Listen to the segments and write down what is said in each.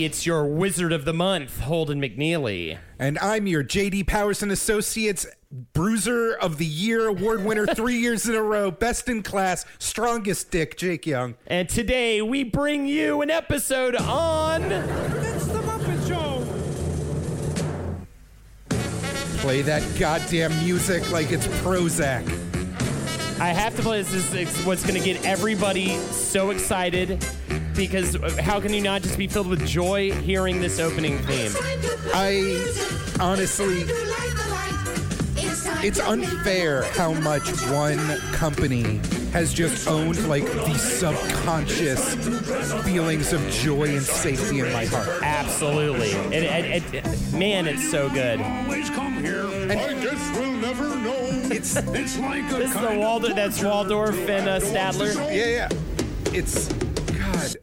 everybody. It's your Wizard of the Month, Holden McNeely. And I'm your JD Powers and Associates Bruiser of the Year award winner three years in a row, best in class, strongest dick, Jake Young. And today we bring you an episode on. It's the Muppet Show. Play that goddamn music like it's Prozac. I have to play this. This is what's going to get everybody so excited because how can you not just be filled with joy hearing this opening theme? I honestly, it's unfair how much one company has just owned like the subconscious feelings of joy and safety in my heart. Absolutely. It, it, it- man, it's so good. Always come here. I guess we'll never know. It's It's like a This is the kind of Waldorf. That's Waldorf and uh, Statler. yeah, yeah. It's God.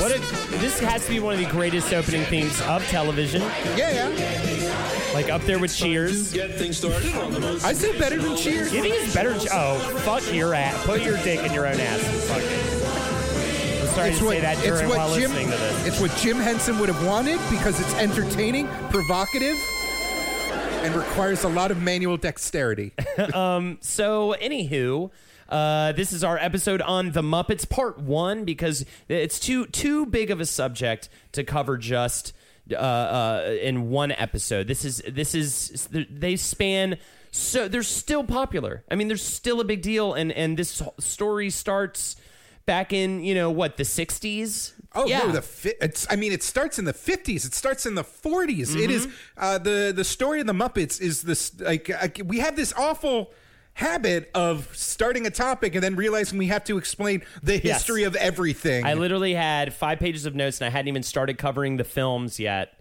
What a, this has to be one of the greatest opening themes of television. Yeah, yeah. Like up there with Cheers. Get things started on the most I say better than Cheers. You think it's better? Oh, fuck your ass. Put your dick in your own ass. Fuck it. I'm sorry It's to what, say that during while Jim. listening to this. It's what Jim Henson would have wanted because it's entertaining, provocative, and requires a lot of manual dexterity. um. So, anywho, uh, this is our episode on the Muppets, part one, because it's too too big of a subject to cover just uh, uh, in one episode. This is this is they span. So they're still popular. I mean, they're still a big deal, and and this story starts back in you know what the '60s. Oh yeah. no, the fi- it's. I mean, it starts in the fifties. It starts in the 40s It is Mm-hmm. uh, the the story of the Muppets is this like uh, we have this awful habit of starting a topic and then realizing we have to explain the Yes. history of everything. I literally had five pages of notes and I hadn't even started covering the films yet.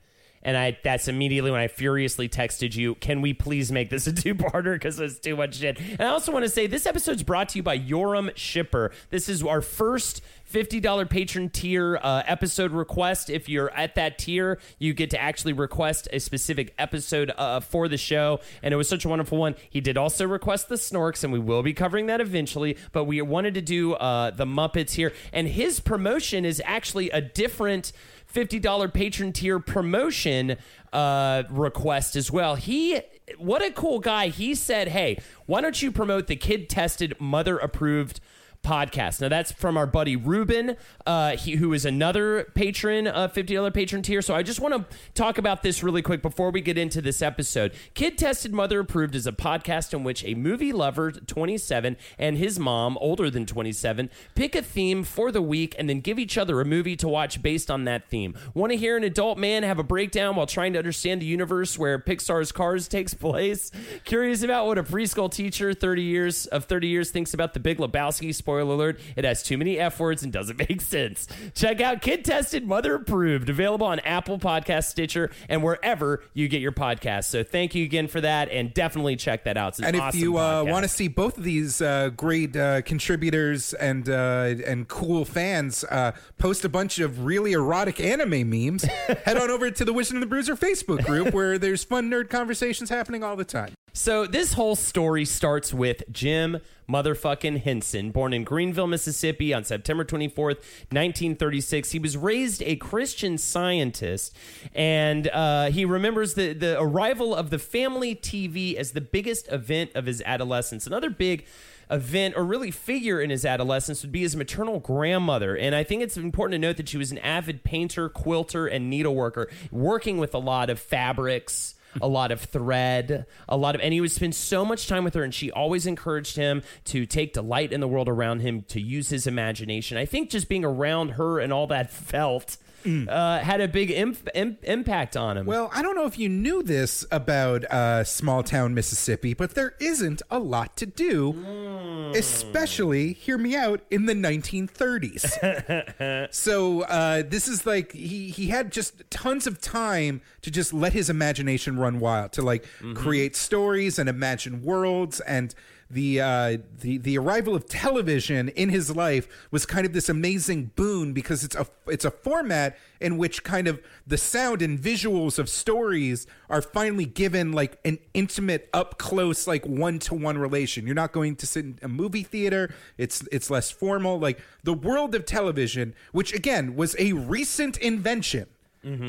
And I that's immediately when I furiously texted you, can we please make this a two-parter because it's too much shit. And I also want to say this episode's brought to you by Yoram Shipper. This is our first $50 patron tier uh, episode request. If you're at that tier, you get to actually request a specific episode uh, for the show. And it was such a wonderful one. He did also request the Snorks, and we will be covering that eventually. But we wanted to do uh, the Muppets here. And his promotion is actually a different. $50 patron tier promotion uh, request as well. He, what a cool guy. He said, Hey, why don't you promote the kid tested, mother approved podcast. Now that's from our buddy Ruben, uh, he, who is another patron, uh, fifty dollar patron tier. So I just want to talk about this really quick before we get into this episode. Kid Tested Mother Approved is a podcast in which a movie lover, twenty seven, and his mom, older than twenty seven, pick a theme for the week and then give each other a movie to watch based on that theme. Want to hear an adult man have a breakdown while trying to understand the universe where Pixar's Cars takes place? Curious about what a preschool teacher, thirty years of thirty years, thinks about the Big Lebowski? Spoiler alert, it has too many F words and doesn't make sense. Check out Kid Tested, Mother Approved, available on Apple Podcast, Stitcher, and wherever you get your podcasts. So thank you again for that, and definitely check that out. And if awesome you uh, want to see both of these uh, great uh, contributors and uh, and cool fans uh, post a bunch of really erotic anime memes, head on over to the Wizard and the Bruiser Facebook group where there's fun nerd conversations happening all the time. So this whole story starts with Jim motherfucking Henson, born in Greenville, Mississippi on September 24th, 1936. He was raised a Christian scientist, and uh, he remembers the, the arrival of the family TV as the biggest event of his adolescence. Another big event or really figure in his adolescence would be his maternal grandmother. And I think it's important to note that she was an avid painter, quilter, and needleworker, working with a lot of fabrics a lot of thread, a lot of, and he would spend so much time with her, and she always encouraged him to take delight in the world around him, to use his imagination. I think just being around her and all that felt uh, had a big imp- im- impact on him. Well, I don't know if you knew this about uh, small town Mississippi, but there isn't a lot to do, especially, hear me out, in the 1930s. so uh, this is like he he had just tons of time to just let his imagination run wild, to like create stories and imagine worlds and. The uh, the the arrival of television in his life was kind of this amazing boon because it's a it's a format in which kind of the sound and visuals of stories are finally given like an intimate up close like one to one relation. You're not going to sit in a movie theater. It's it's less formal. Like the world of television, which again was a recent invention.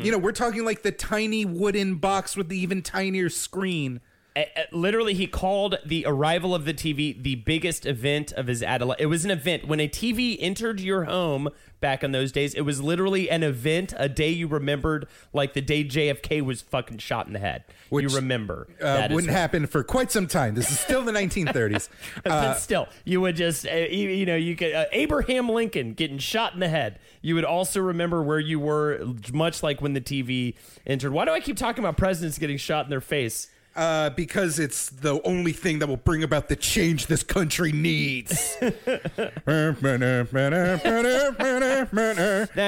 You know, we're talking like the tiny wooden box with the even tinier screen. Uh, uh, literally he called the arrival of the TV the biggest event of his adolescence. It was an event when a TV entered your home back in those days. It was literally an event, a day you remembered, like the day JFK was fucking shot in the head. Which, you remember Uh, wouldn't what- happen for quite some time. This is still the 1930s. but still, you would just, uh, you, you know, you could uh, Abraham Lincoln getting shot in the head. You would also remember where you were, much like when the TV entered. Why do I keep talking about presidents getting shot in their face? Uh, because it's the only thing that will bring about the change this country needs. now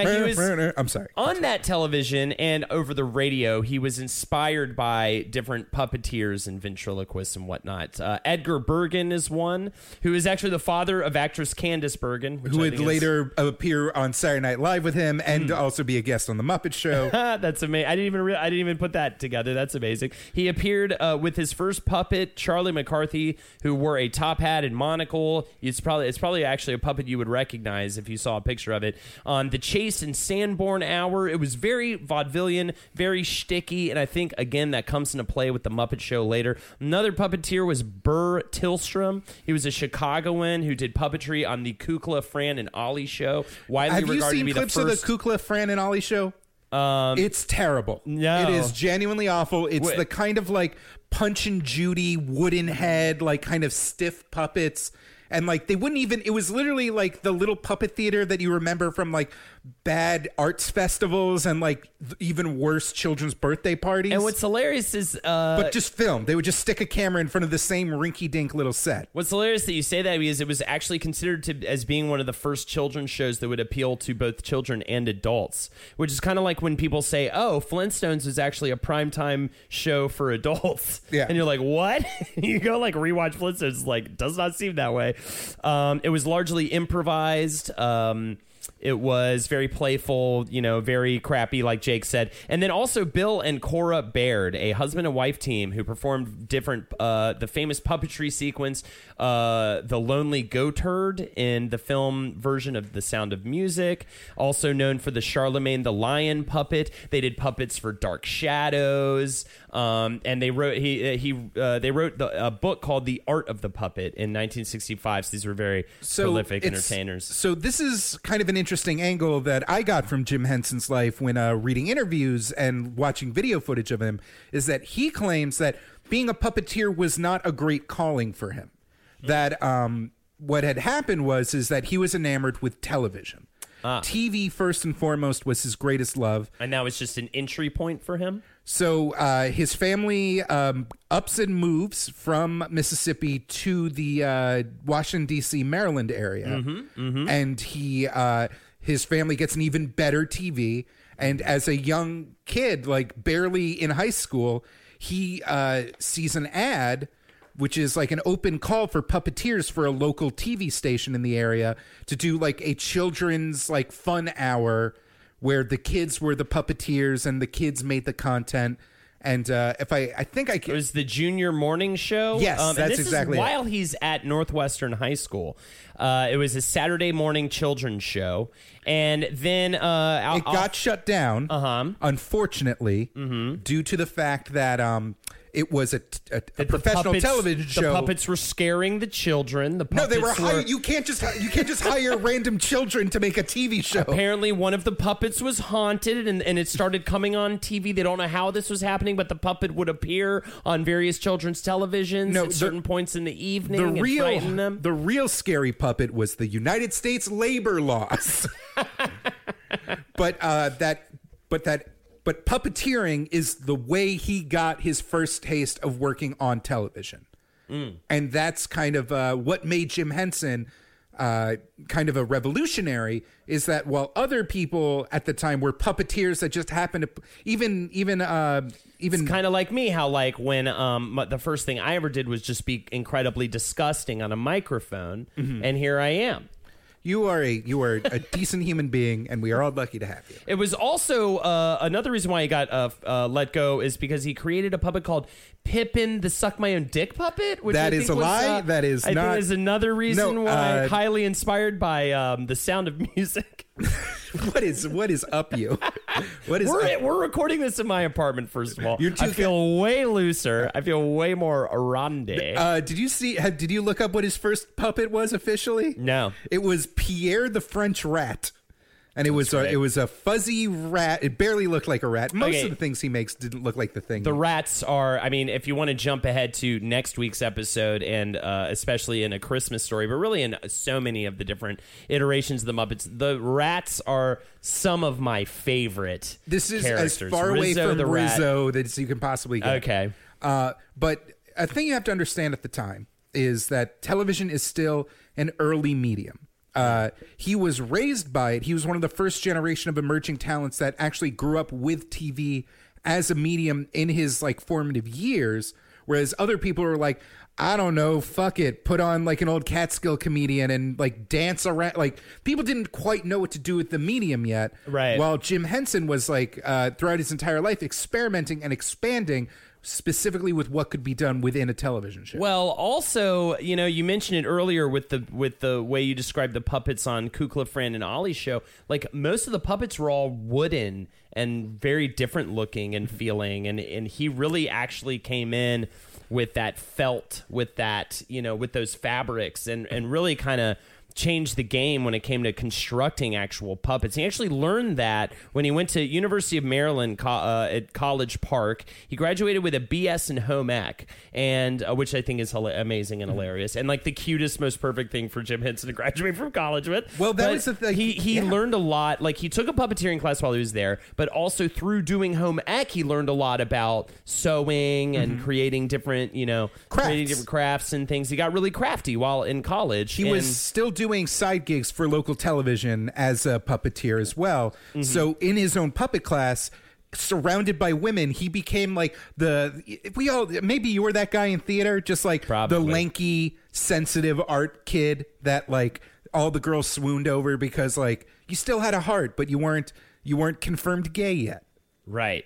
he was I'm sorry. on that television and over the radio, he was inspired by different puppeteers and ventriloquists and whatnot. Uh, Edgar Bergen is one, who is actually the father of actress Candice Bergen, Who I would think is- later appear on Saturday Night Live with him and also be a guest on the Muppet Show. That's amazing. I didn't even re- I didn't even put that together. That's amazing. He appeared uh, with his first puppet, Charlie McCarthy, who wore a top hat and monocle. It's probably it's probably actually a puppet you would recognize if you saw a picture of it on the Chase and Sanborn Hour. It was very vaudevillian, very shticky, and I think again that comes into play with the Muppet Show later. Another puppeteer was Burr Tillstrom. He was a Chicagoan who did puppetry on the Kukla, Fran, and Ollie show. Widely Have you regarded to seen be clips the of the. Kukla, Fran, and Ollie show? Um, it's terrible. no. It is genuinely awful. It's Wait. the kind of like Punch and Judy wooden head, like kind of stiff puppets. And like they wouldn't even it was literally like the little puppet theater that you remember from like bad arts festivals and like even worse children's birthday parties. and what's hilarious is uh, but just film. They would just stick a camera in front of the same rinky dink little set. What's hilarious that you say that because it was actually considered to as being one of the first children's shows that would appeal to both children and adults, which is kind of like when people say, "Oh, Flintstones is actually a primetime show for adults," Yeah. and you're like, "What?" you go like rewatch Flintstones, like does not seem that way. Um, it was largely improvised. Um, it was very playful, you know, very crappy, like Jake said. And then also Bill and Cora Baird, a husband and wife team who performed different, uh, the famous puppetry sequence, uh, The Lonely Goat Herd in the film version of The Sound of Music, also known for the Charlemagne the Lion puppet. They did puppets for Dark Shadows. Um, and they wrote, he, uh, he, uh, they wrote the, a book called The Art of the Puppet in 1965. So these were very prolific entertainers. So this is kind of an interesting angle that I got from Jim Henson's life when uh, reading interviews and watching video footage of him is that he claims that being a puppeteer was not a great calling for him. That um, what had happened was is that he was enamored with television. TV first and foremost was his greatest love. And now it's just an entry point for him. So uh, his family um, ups and moves from Mississippi to the uh, Washington D.C. Maryland area, and he uh, his family gets an even better TV. And as a young kid, like barely in high school, he uh, sees an ad. Which is like an open call for puppeteers for a local TV station in the area to do like a children's like fun hour where the kids were the puppeteers and the kids made the content. And uh, if I, I think I It was the junior morning show. Yes, and that's exactly is it. while he's at Northwestern High School. Uh, it was a Saturday morning children's show, and then uh, It got shut down, uh-huh. unfortunately, Mm-hmm. due to the fact that um, it was a the professional puppets- television show. The puppets were scaring the children. The no, they were were hired. You can't just you can't just hire random children to make a TV show. Apparently, one of the puppets was haunted, and, and it started coming on TV. They don't know how this was happening, but the puppet would appear on various children's televisions No, at the- certain points in the evening the and real frighten them. the real scary puppet was the United States labor laws. but uh, that but that but puppeteering is the way he got his first taste of working on television. Mm. And that's kind of uh, what made Jim Henson uh, kind of a revolutionary is that while other people at the time were puppeteers that just happened to even even uh, even kind of like me how like when um the first thing i ever did was just be incredibly disgusting on a microphone Mm-hmm. and here i am you are a you are a decent human being, and we are all lucky to have you. it was also uh, another reason why he got uh, uh, let go is because he created a puppet called Pippin the Suck My Own Dick puppet. Which That I is think a was, lie. uh, That is I not- think is another reason No, why. uh, highly inspired by um, the Sound of Music. What is what is up you? What is we're up? we're recording this in my apartment. First of all, You're too I feel way looser. I feel way more ronde. Uh, did you see? Did you look up what his first puppet was officially? No. It was Pierre the French Rat, and it was a, it was a fuzzy rat. It barely looked like a rat. Most Okay. of the things he makes didn't look like the thing. The rats are, I mean, if you want to jump ahead to next week's episode, and uh, especially in a Christmas story, but really in so many of the different iterations of the Muppets, the rats are some of my favorite. this is characters. as far away Rizzo from the rat. Rizzo that you can possibly get. Okay. Uh, but a thing you have to understand at the time is that television is still an early medium. Uh, he was raised by it. He was one of the first generation of emerging talents that actually grew up with TV as a medium in his like formative years. Whereas other people are like, I don't know, fuck it, put on like an old Catskill comedian and like dance around. Like people didn't quite know what to do with the medium yet. Right. While Jim Henson was like uh, throughout his entire life experimenting and expanding specifically with what could be done within a television show. Well, also, you know, you mentioned it earlier with the with the way you described the puppets on Kukla Fran and Ollie's show. Like most of the puppets were all wooden and very different looking and feeling, and and he really actually came in with that felt, with that you know, with those fabrics, and and really kind of changed the game when it came to constructing actual puppets. He actually learned that when he went to University of Maryland co- uh, at College Park. He graduated with a BS in home ec, and uh, which I think is hila- amazing and hilarious, and like the cutest, most perfect thing for Jim Henson to graduate from college with. Well, that But was the thing. He he Yeah. learned a lot. Like he took a puppeteering class while he was there, but also through doing home ec, he learned a lot about sewing and creating different, you know, creating Mm-hmm. Crafts. different crafts and things. He got really crafty while in college. he was still doing side gigs for local television as a puppeteer as well. Mm-hmm. So in his own puppet class, surrounded by women, he became like the we all maybe you were that guy in theater, just like Probably. the lanky, sensitive art kid that like all the girls swooned over because like you still had a heart, but you weren't you weren't confirmed gay yet. right.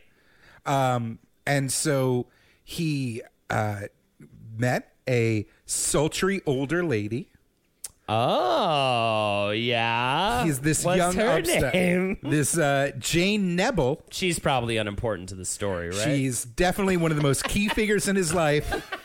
Um, and so he uh, met a sultry older lady. Oh yeah. He's this What's young her upstart. name? This uh, Jane Nebel. She's probably unimportant to the story, right? She's definitely one of the most key figures in his life.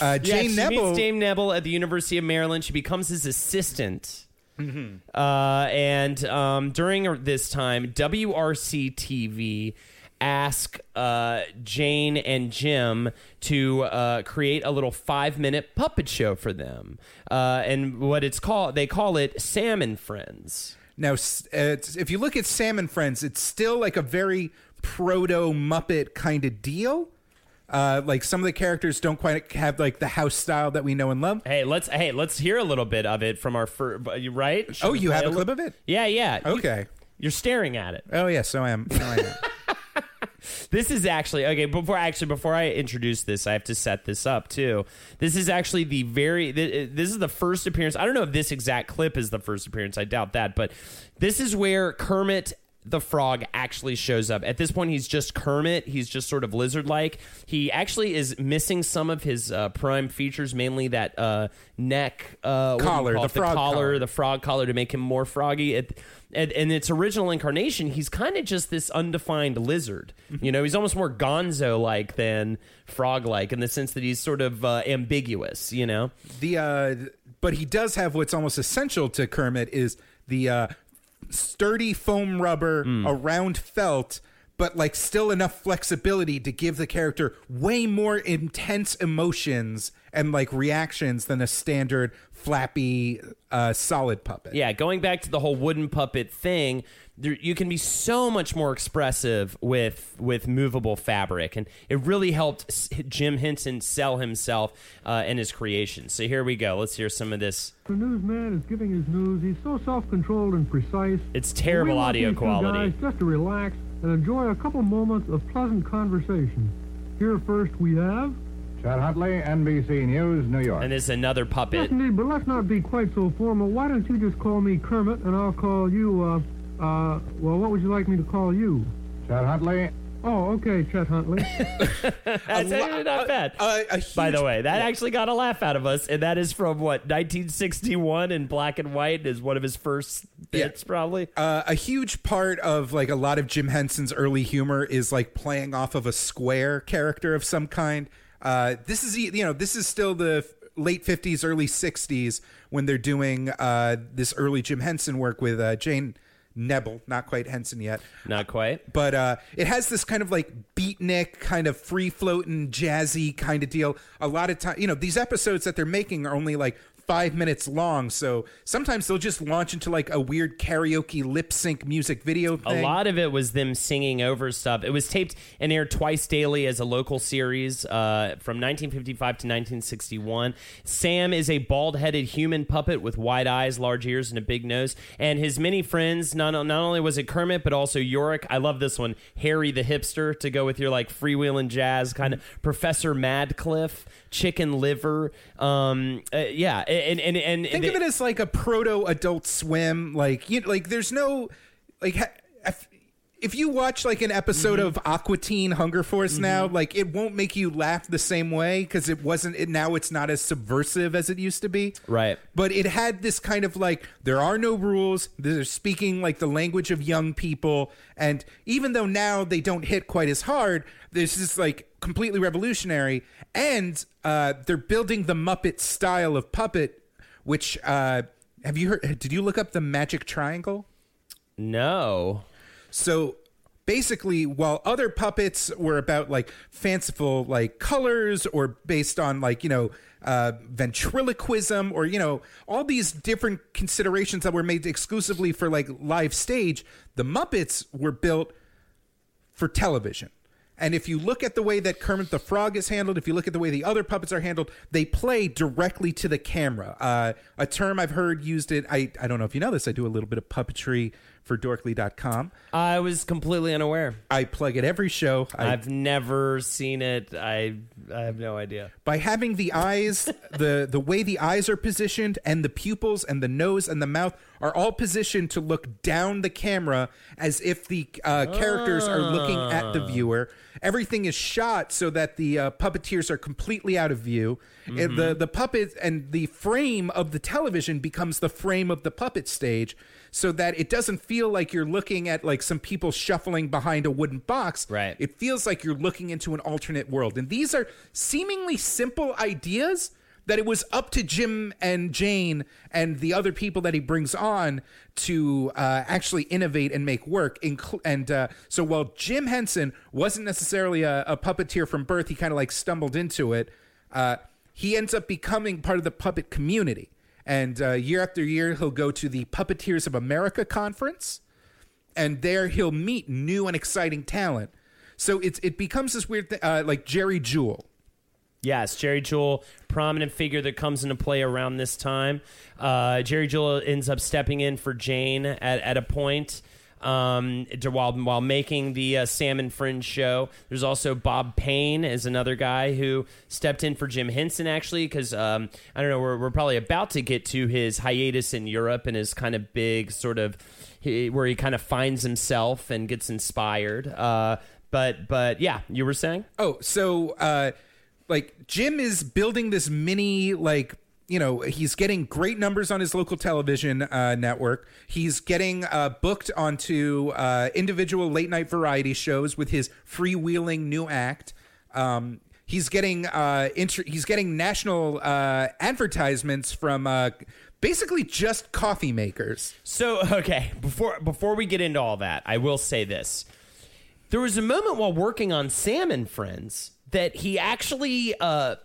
Uh, yeah, Jane she Nebel. meets Jane Nebel at the University of Maryland. She becomes his assistant. Mm-hmm. Uh, and um, during this time, WRC TV asked uh, Jane and Jim to uh, create a little five-minute puppet show for them. Uh, and what it's called, they call it Sam and Friends. now, it's- if you look at Sam and Friends, it's still like a very proto Muppet kind of deal. Uh, like some of the characters don't quite have like the house style that we know and love. Hey, let's hey, let's hear a little bit of it from our fir- right? Should Oh, you have a li- clip of it? Yeah, yeah. You- Okay. You're staring at it. Oh yeah, so I am. So I am. This is actually okay. Before actually, before I introduce this, I have to set this up too. This is actually the very. Uh, this is the first appearance. I don't know if this exact clip is the first appearance. I doubt that, but this is where Kermit the frog actually shows up. At this point, he's just Kermit. He's just sort of lizard-like. He actually is missing some of his uh, prime features, mainly that uh, neck uh, what do you Collar, the it? frog collar, collar. the frog collar to make him more froggy. It, and in its original incarnation, he's kind of just this undefined lizard. Mm-hmm. You know, he's almost more gonzo like than frog like in the sense that he's sort of uh, ambiguous, you know? the uh but he does have what's almost essential to Kermit is the uh sturdy foam rubber Hmm. around felt but like still enough flexibility to give the character way more intense emotions and like reactions than a standard flappy uh, solid puppet. Yeah, going back to the whole wooden puppet thing, there, you can be so much more expressive with with movable fabric, and it really helped s- Jim Henson sell himself uh, and his creation. So here we go. Let's hear some of this. The newsman is giving his news. He's so self-controlled and precise. It's terrible We audio quality. Guys just to relax and enjoy a couple moments of pleasant conversation. Here first we have. Chet Huntley, NBC News, New York. And this is another puppet. Yes, puppet. indeed, but let's not be quite so formal. Why don't you just call me Kermit, and I'll call you. Uh, uh, well, what would you like me to call you? Chet Huntley, Oh, okay, Chet Huntley. That's actually not bad. Uh, a By the way, that actually got a laugh out of us, and that is from what 1961 in black and white is one of his first bits, probably. uh, a huge part of like a lot of Jim Henson's early humor is like playing off of a square character of some kind. Uh, this is you know this is still the late fifties, early sixties when they're doing uh, this early Jim Henson work with uh, Jane Nebel, not quite Henson yet, Not quite. but uh, it has this kind of like beatnik, kind of free floating, jazzy kind of deal. A lot of time, you know, these episodes that they're making are only like five minutes long, so sometimes they'll just launch into like a weird karaoke lip sync music video A lot of it was them singing over stuff. It was taped and aired twice daily as a local series uh, from 1955 to 1961. Sam is a bald headed human puppet with wide eyes, large ears, and a big nose. And his many friends, not, not only was it Kermit, but also Yorick. I love this one. Harry the hipster to go with your like freewheeling jazz kind of Professor Madcliffe, Chicken Liver. Um, uh, yeah. And, and, and, Think they- of it as like a proto Adult Swim. Like you, like there's no like. ha- if- you watch like an episode Mm-hmm. of Aqua Teen Hunger Force now, like it won't make you laugh the same way because it wasn't. It, now it's not as subversive as it used to be. Right. But it had this kind of like there are no rules. They're speaking like the language of young people, and even though now they don't hit quite as hard, this is like completely revolutionary. And uh, they're building the Muppet style of puppet, which uh, have you heard? Did you look up the Magic Triangle? no. So basically, while other puppets were about like fanciful like colors or based on like, you know, uh, ventriloquism or, you know, all these different considerations that were made exclusively for like live stage, the Muppets were built for television. And if you look at the way that Kermit the Frog is handled, if you look at the way the other puppets are handled, they play directly to the camera. Uh, a term I've heard used it. I, I don't know if you know this. I do a little bit of puppetry for dorkly.com. I was completely unaware. I plug it every show. I, I've never seen it. I I have no idea. by having the eyes, the the way the eyes are positioned, and the pupils and the nose and the mouth are all positioned to look down the camera as if the uh, characters are looking at the viewer. Everything is shot so that the uh, puppeteers are completely out of view. And the the puppet and the frame of the television becomes the frame of the puppet stage. So that it doesn't feel like you're looking at like some people shuffling behind a wooden box. Right. It feels like you're looking into an alternate world. And these are seemingly simple ideas that it was up to Jim and Jane and the other people that he brings on to uh, actually innovate and make work. And uh, so while Jim Henson wasn't necessarily a, a puppeteer from birth, he kind of like stumbled into it. Uh, he ends up becoming part of the puppet community. And uh, year after year, he'll go to the Puppeteers of America conference and there he'll meet new and exciting talent. So it's it becomes this weird thing, uh, like Jerry Juhl. Yes, Jerry Juhl, prominent figure that comes into play around this time. Uh, Jerry Juhl ends up stepping in for Jane at, at a point um, while while making the uh, Sam and Friends show. There's also Bob Payne is another guy who stepped in for Jim Henson actually because um, I don't know we're, we're probably about to get to his hiatus in Europe and his kind of big sort of he, where he kind of finds himself and gets inspired. Uh, but but yeah, you were saying. Oh, so uh, like Jim is building this mini like you know he's getting great numbers on his local television uh, network. He's getting uh, booked onto uh, individual late night variety shows with his freewheeling new act. Um, he's getting uh, inter- he's getting national uh, advertisements from uh, basically just coffee makers. So okay, before before we get into all that, I will say this: there was a moment while working on Sam and Friends that he actually uh,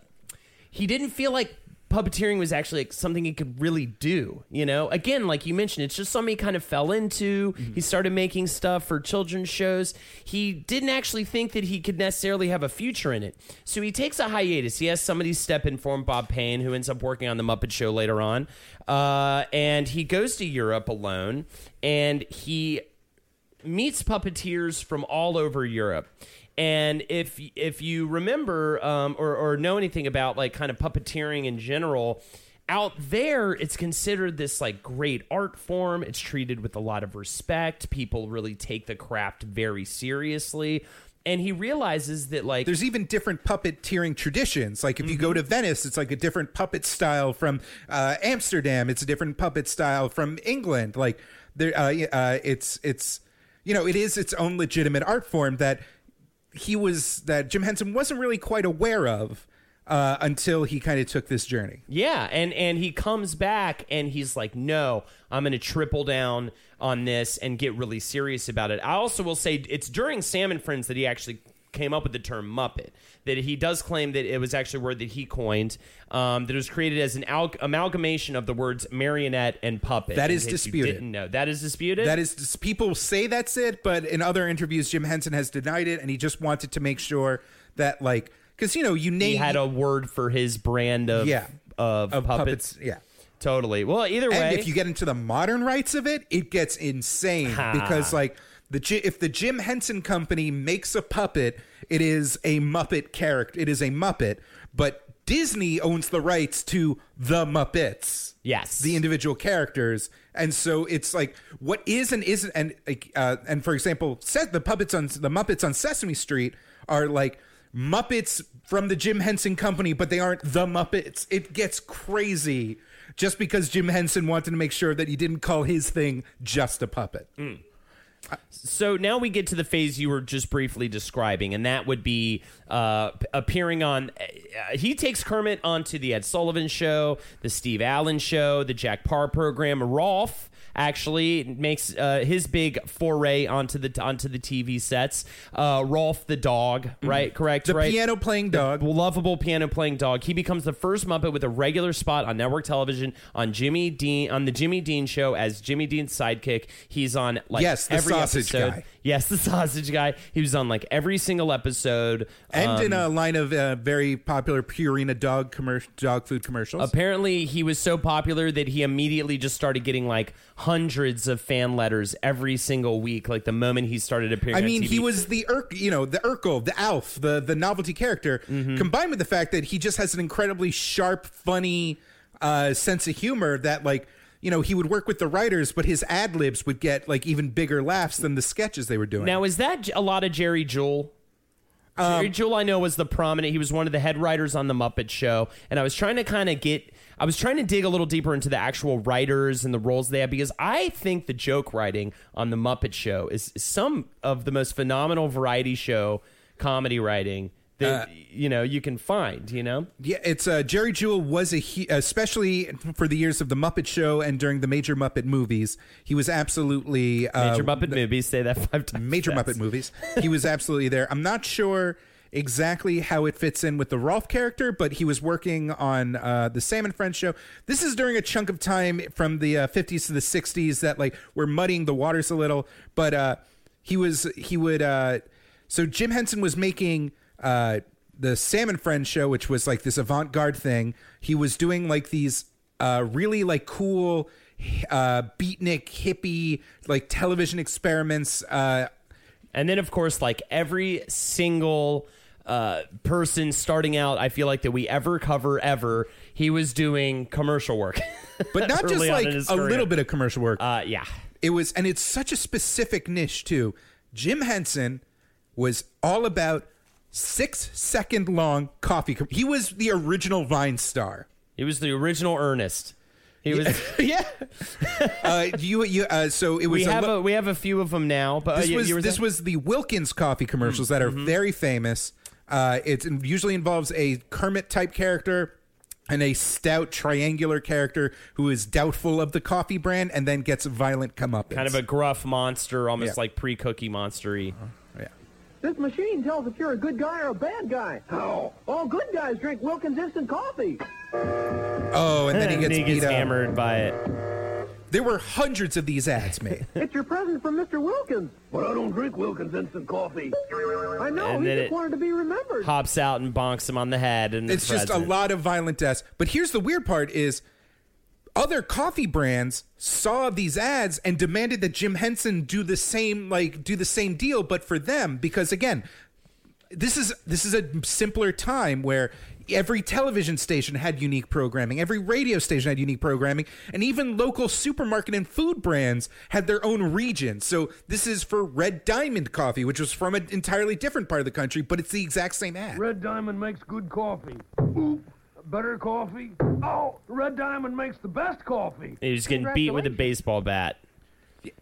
he didn't feel like puppeteering was actually like something he could really do. You know, again, like you mentioned, it's just something he kind of fell into. He started making stuff for children's shows. He didn't actually think that he could necessarily have a future in it. So he takes a hiatus. He has somebody step in for him, Bob Payne, who ends up working on the Muppet Show later on. Uh, and he goes to Europe alone, and he meets puppeteers from all over Europe. And if if you remember um, or, or know anything about like kind of puppeteering in general, out there it's considered this like great art form. It's treated with a lot of respect. People really take the craft very seriously. And he realizes that like There's even different puppeteering traditions. Like if you go to Venice, it's like a different puppet style from uh, Amsterdam. It's a different puppet style from England. Like there, uh, uh, it's it's you know it is its own legitimate art form that he was that Jim Henson wasn't really quite aware of uh, until he kind of took this journey. Yeah, and and he comes back and he's like, "No, I'm going to triple down on this and get really serious about it." I also will say it's during Sam and Friends that he actually came up with the term Muppet. That he does claim that it was actually a word that he coined. Um, that it was created as an al- amalgamation of the words marionette and puppet. That is disputed. Didn't know that is disputed. That is, people say that's it, but in other interviews, Jim Henson has denied it, and he just wanted to make sure that, like, because you know, you name he had a word for his brand of yeah of, of puppets. puppets, yeah. Totally. Well, either way, And if you get into the modern rights of it, it gets insane because like the if the Jim Henson Company makes a puppet, it is a Muppet character. It is a Muppet, but Disney owns the rights to the Muppets. Yes. the individual characters, and so it's like what is and isn't. And uh, and for example, set the puppets on the Muppets on Sesame Street are like. Muppets from the Jim Henson Company, but they aren't the Muppets. It gets crazy just because Jim Henson wanted to make sure that he didn't call his thing just a puppet. So now we get to the phase you were just briefly describing, and that would be uh, appearing on. Uh, he takes Kermit onto the Ed Sullivan Show, the Steve Allen Show, the Jack Paar program. Rolf actually makes uh, his big foray onto the onto the TV sets. Uh, Rolf the dog, right? Correct. The right. piano playing dog. lovable piano playing dog. He becomes the first Muppet with a regular spot on network television on Jimmy Dean on the Jimmy Dean show as Jimmy Dean's sidekick. He's on like Yes, the every sausage episode. guy. Yes, the sausage guy. He was on like every single episode. and Um, in a line of uh, very popular Purina dog commercial, dog food commercials. Apparently, he was so popular that he immediately just started getting like hundreds of fan letters every single week. Like the moment he started appearing. I mean, he was the Urk, you know, the Urkel, the Alf, the the novelty character, Mm-hmm. combined with the fact that he just has an incredibly sharp, funny uh, sense of humor that, like, you know, he would work with the writers, but his ad libs would get like even bigger laughs than the sketches they were doing. Now, is that a lot of Jerry Juhl? Um, Jerry Juhl, I know, was the prominent. He was one of the head writers on the Muppet Show, and I was trying to kind of get. I was trying to dig a little deeper into the actual writers and the roles they had because I think the joke writing on the Muppet Show is some of the most phenomenal variety show comedy writing Uh, you know you can find. You know, Yeah, it's uh, Jerry Juhl was a he, especially for the years of the Muppet Show and during the major Muppet movies. He was absolutely uh, Major Muppet movies. Say that five times. major fast. Muppet movies. He was absolutely there. I'm not sure exactly how it fits in with the Rolf character, but he was working on uh, the Sam and Friends show. This is during a chunk of time from the uh, 50s to the 60s that like we're muddying the waters a little. But uh, he was he would uh, so Jim Henson was making. Uh, the Sam and Friends show, which was like this avant-garde thing, he was doing like these uh, really like cool uh, beatnik hippie like television experiments uh, And then, of course, like every single uh, person starting out, I feel like that we ever cover ever, he was doing commercial work. but not just like a little bit of commercial work. Uh, yeah. it was, and it's such a specific niche too. Jim Henson was all about six second long coffee. Com- he was the original Vine star. He was the original Ernest. He was. yeah. uh, you, you, uh, so it was. we a have lo- a we have a few of them now, but uh, this yeah, was this saying- was the Wilkins coffee commercials that are Mm-hmm. very famous. Uh, it usually involves a Kermit type character and a stout triangular character who is doubtful of the coffee brand and then gets violent come up. kind of a gruff monster, almost Yeah. like pre cookie monstery. yeah. This machine tells if you're a good guy or a bad guy. How? All good guys drink Wilkins instant coffee. Oh, and then he And gets, he gets beat up. hammered by it. There were hundreds of these ads made. It's your present from Mr. Wilkins. But I don't drink Wilkins instant coffee. I know. And he then just it- wanted to be remembered. Hops out and bonks him on the head, and the it's just a president. lot of violent deaths. But here's the weird part: is other coffee brands saw these ads and demanded that Jim Henson do the same, like do the same deal, but for them, because again, this is this is a simpler time where every television station had unique programming every radio station had unique programming and even local supermarket and food brands had their own region. So this is for red diamond coffee which was from an entirely different part of the country but it's the exact same ad. Red Diamond makes good coffee. Oop, better coffee. Oh, Red Diamond makes the best coffee. He was getting beat with a baseball bat,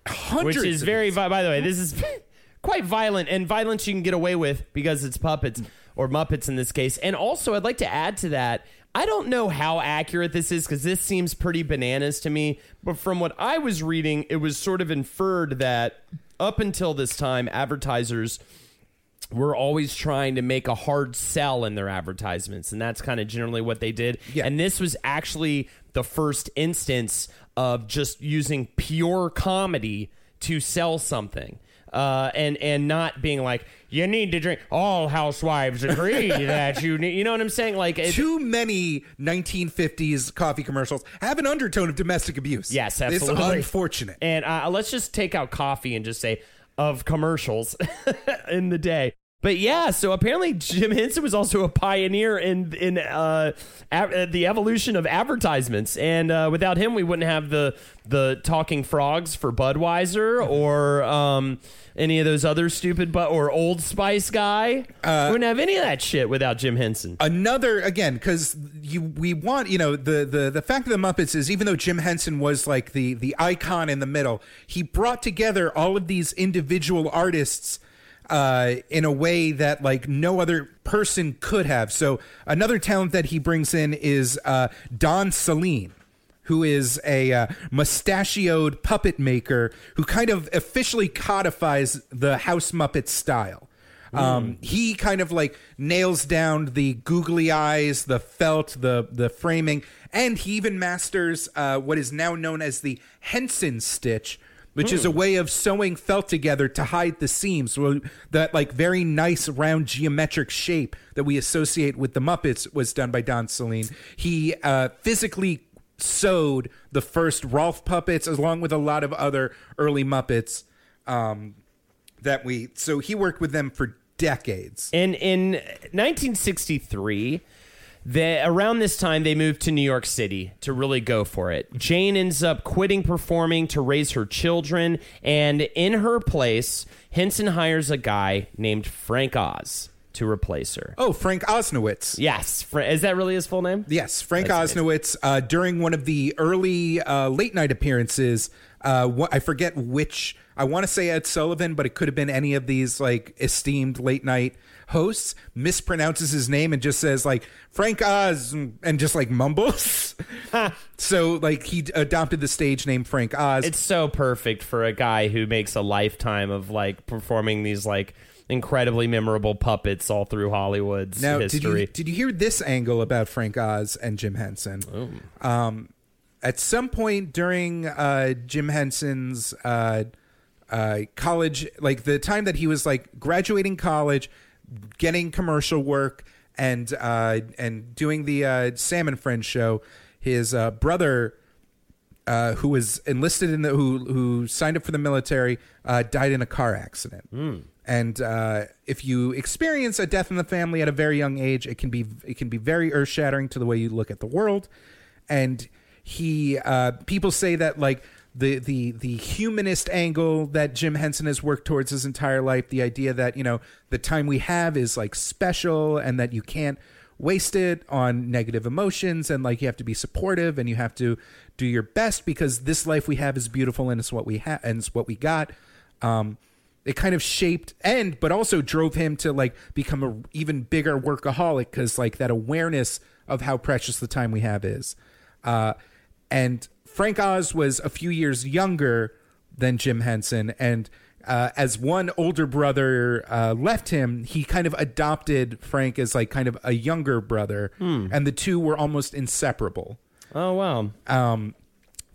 Hundreds which is very. vi- By the way, this is quite violent, and violence you can get away with because it's puppets or Muppets in this case. And also, I'd like to add to that. I don't know how accurate this is because this seems pretty bananas to me. But from what I was reading, it was sort of inferred that up until this time, advertisers were always trying to make a hard sell in their advertisements and that's kind of generally what they did Yeah. and this was actually the first instance of just using pure comedy to sell something uh, and and not being like you need to drink all housewives agree that you need you know what i'm saying like it, too many 1950s coffee commercials have an undertone of domestic abuse Yes, it's absolutely. unfortunate And uh, let's just take out coffee and just say of commercials in the day. But yeah, so apparently Jim Henson was also a pioneer in in uh, uh, the evolution of advertisements, and uh, without him, we wouldn't have the the talking frogs for Budweiser or um, any of those other stupid but or Old Spice guy. we wouldn't have any of that shit without Jim Henson. another again because you we want you know the the the fact of the Muppets is even though Jim Henson was like the the icon in the middle, he brought together all of these individual artists uh, in a way that like no other person could have. So another talent that he brings in is uh, Don Sahlin. Who is a uh, mustachioed puppet maker who kind of officially codifies the House Muppet style. Um, he kind of like nails down the googly eyes, the felt, the the framing, and he even masters uh, what is now known as the Henson stitch, which is a way of sewing felt together to hide the seams. So that like very nice round geometric shape that we associate with the Muppets was done by Don Sahlin. He uh, physically sewed the first Rolf puppets along with a lot of other early Muppets. Um, that we so he worked with them for decades. And in 1963, they, around this time, they moved to New York City to really go for it. Jane ends up quitting performing to raise her children, and in her place, Henson hires a guy named Frank Oz to replace her. Oh, Frank Oznowicz. Yes, Fra- is that really his full name? Yes, Frank That's Oznowicz. Uh, during one of the early uh, late night appearances, uh, wh- I forget which. I want to say Ed Sullivan, but it could have been any of these like esteemed late night hosts. Mispronounces his name and just says like Frank Oz and just like mumbles. so like he adopted the stage name Frank Oz. It's so perfect for a guy who makes a lifetime of like performing these like incredibly memorable puppets all through Hollywood's Now, did history. you did you hear this angle about Frank Oz and Jim Henson? Um, at some point during uh, Jim Henson's uh, uh, college, like the time that he was like graduating college, getting commercial work, and uh, and doing the uh, Sam and Friends show, his uh, brother uh, who was enlisted in the who who signed up for the military uh, died in a car accident. And uh, if you experience a death in the family at a very young age, it can be it can be very earth shattering to the way you look at the world. And he uh, people say that like the the the humanist angle that Jim Henson has worked towards his entire life, the idea that you know the time we have is like special and that you can't waste it on negative emotions and like you have to be supportive and you have to do your best because this life we have is beautiful and it's what we have and it's what we got. Um it kind of shaped and but also drove him to like become a even bigger workaholic because like that awareness of how precious the time we have is. Uh and frank oz was a few years younger than jim henson and uh, as one older brother uh, left him, he kind of adopted Frank as like kind of a younger brother, and the two were almost inseparable. Oh wow. Um,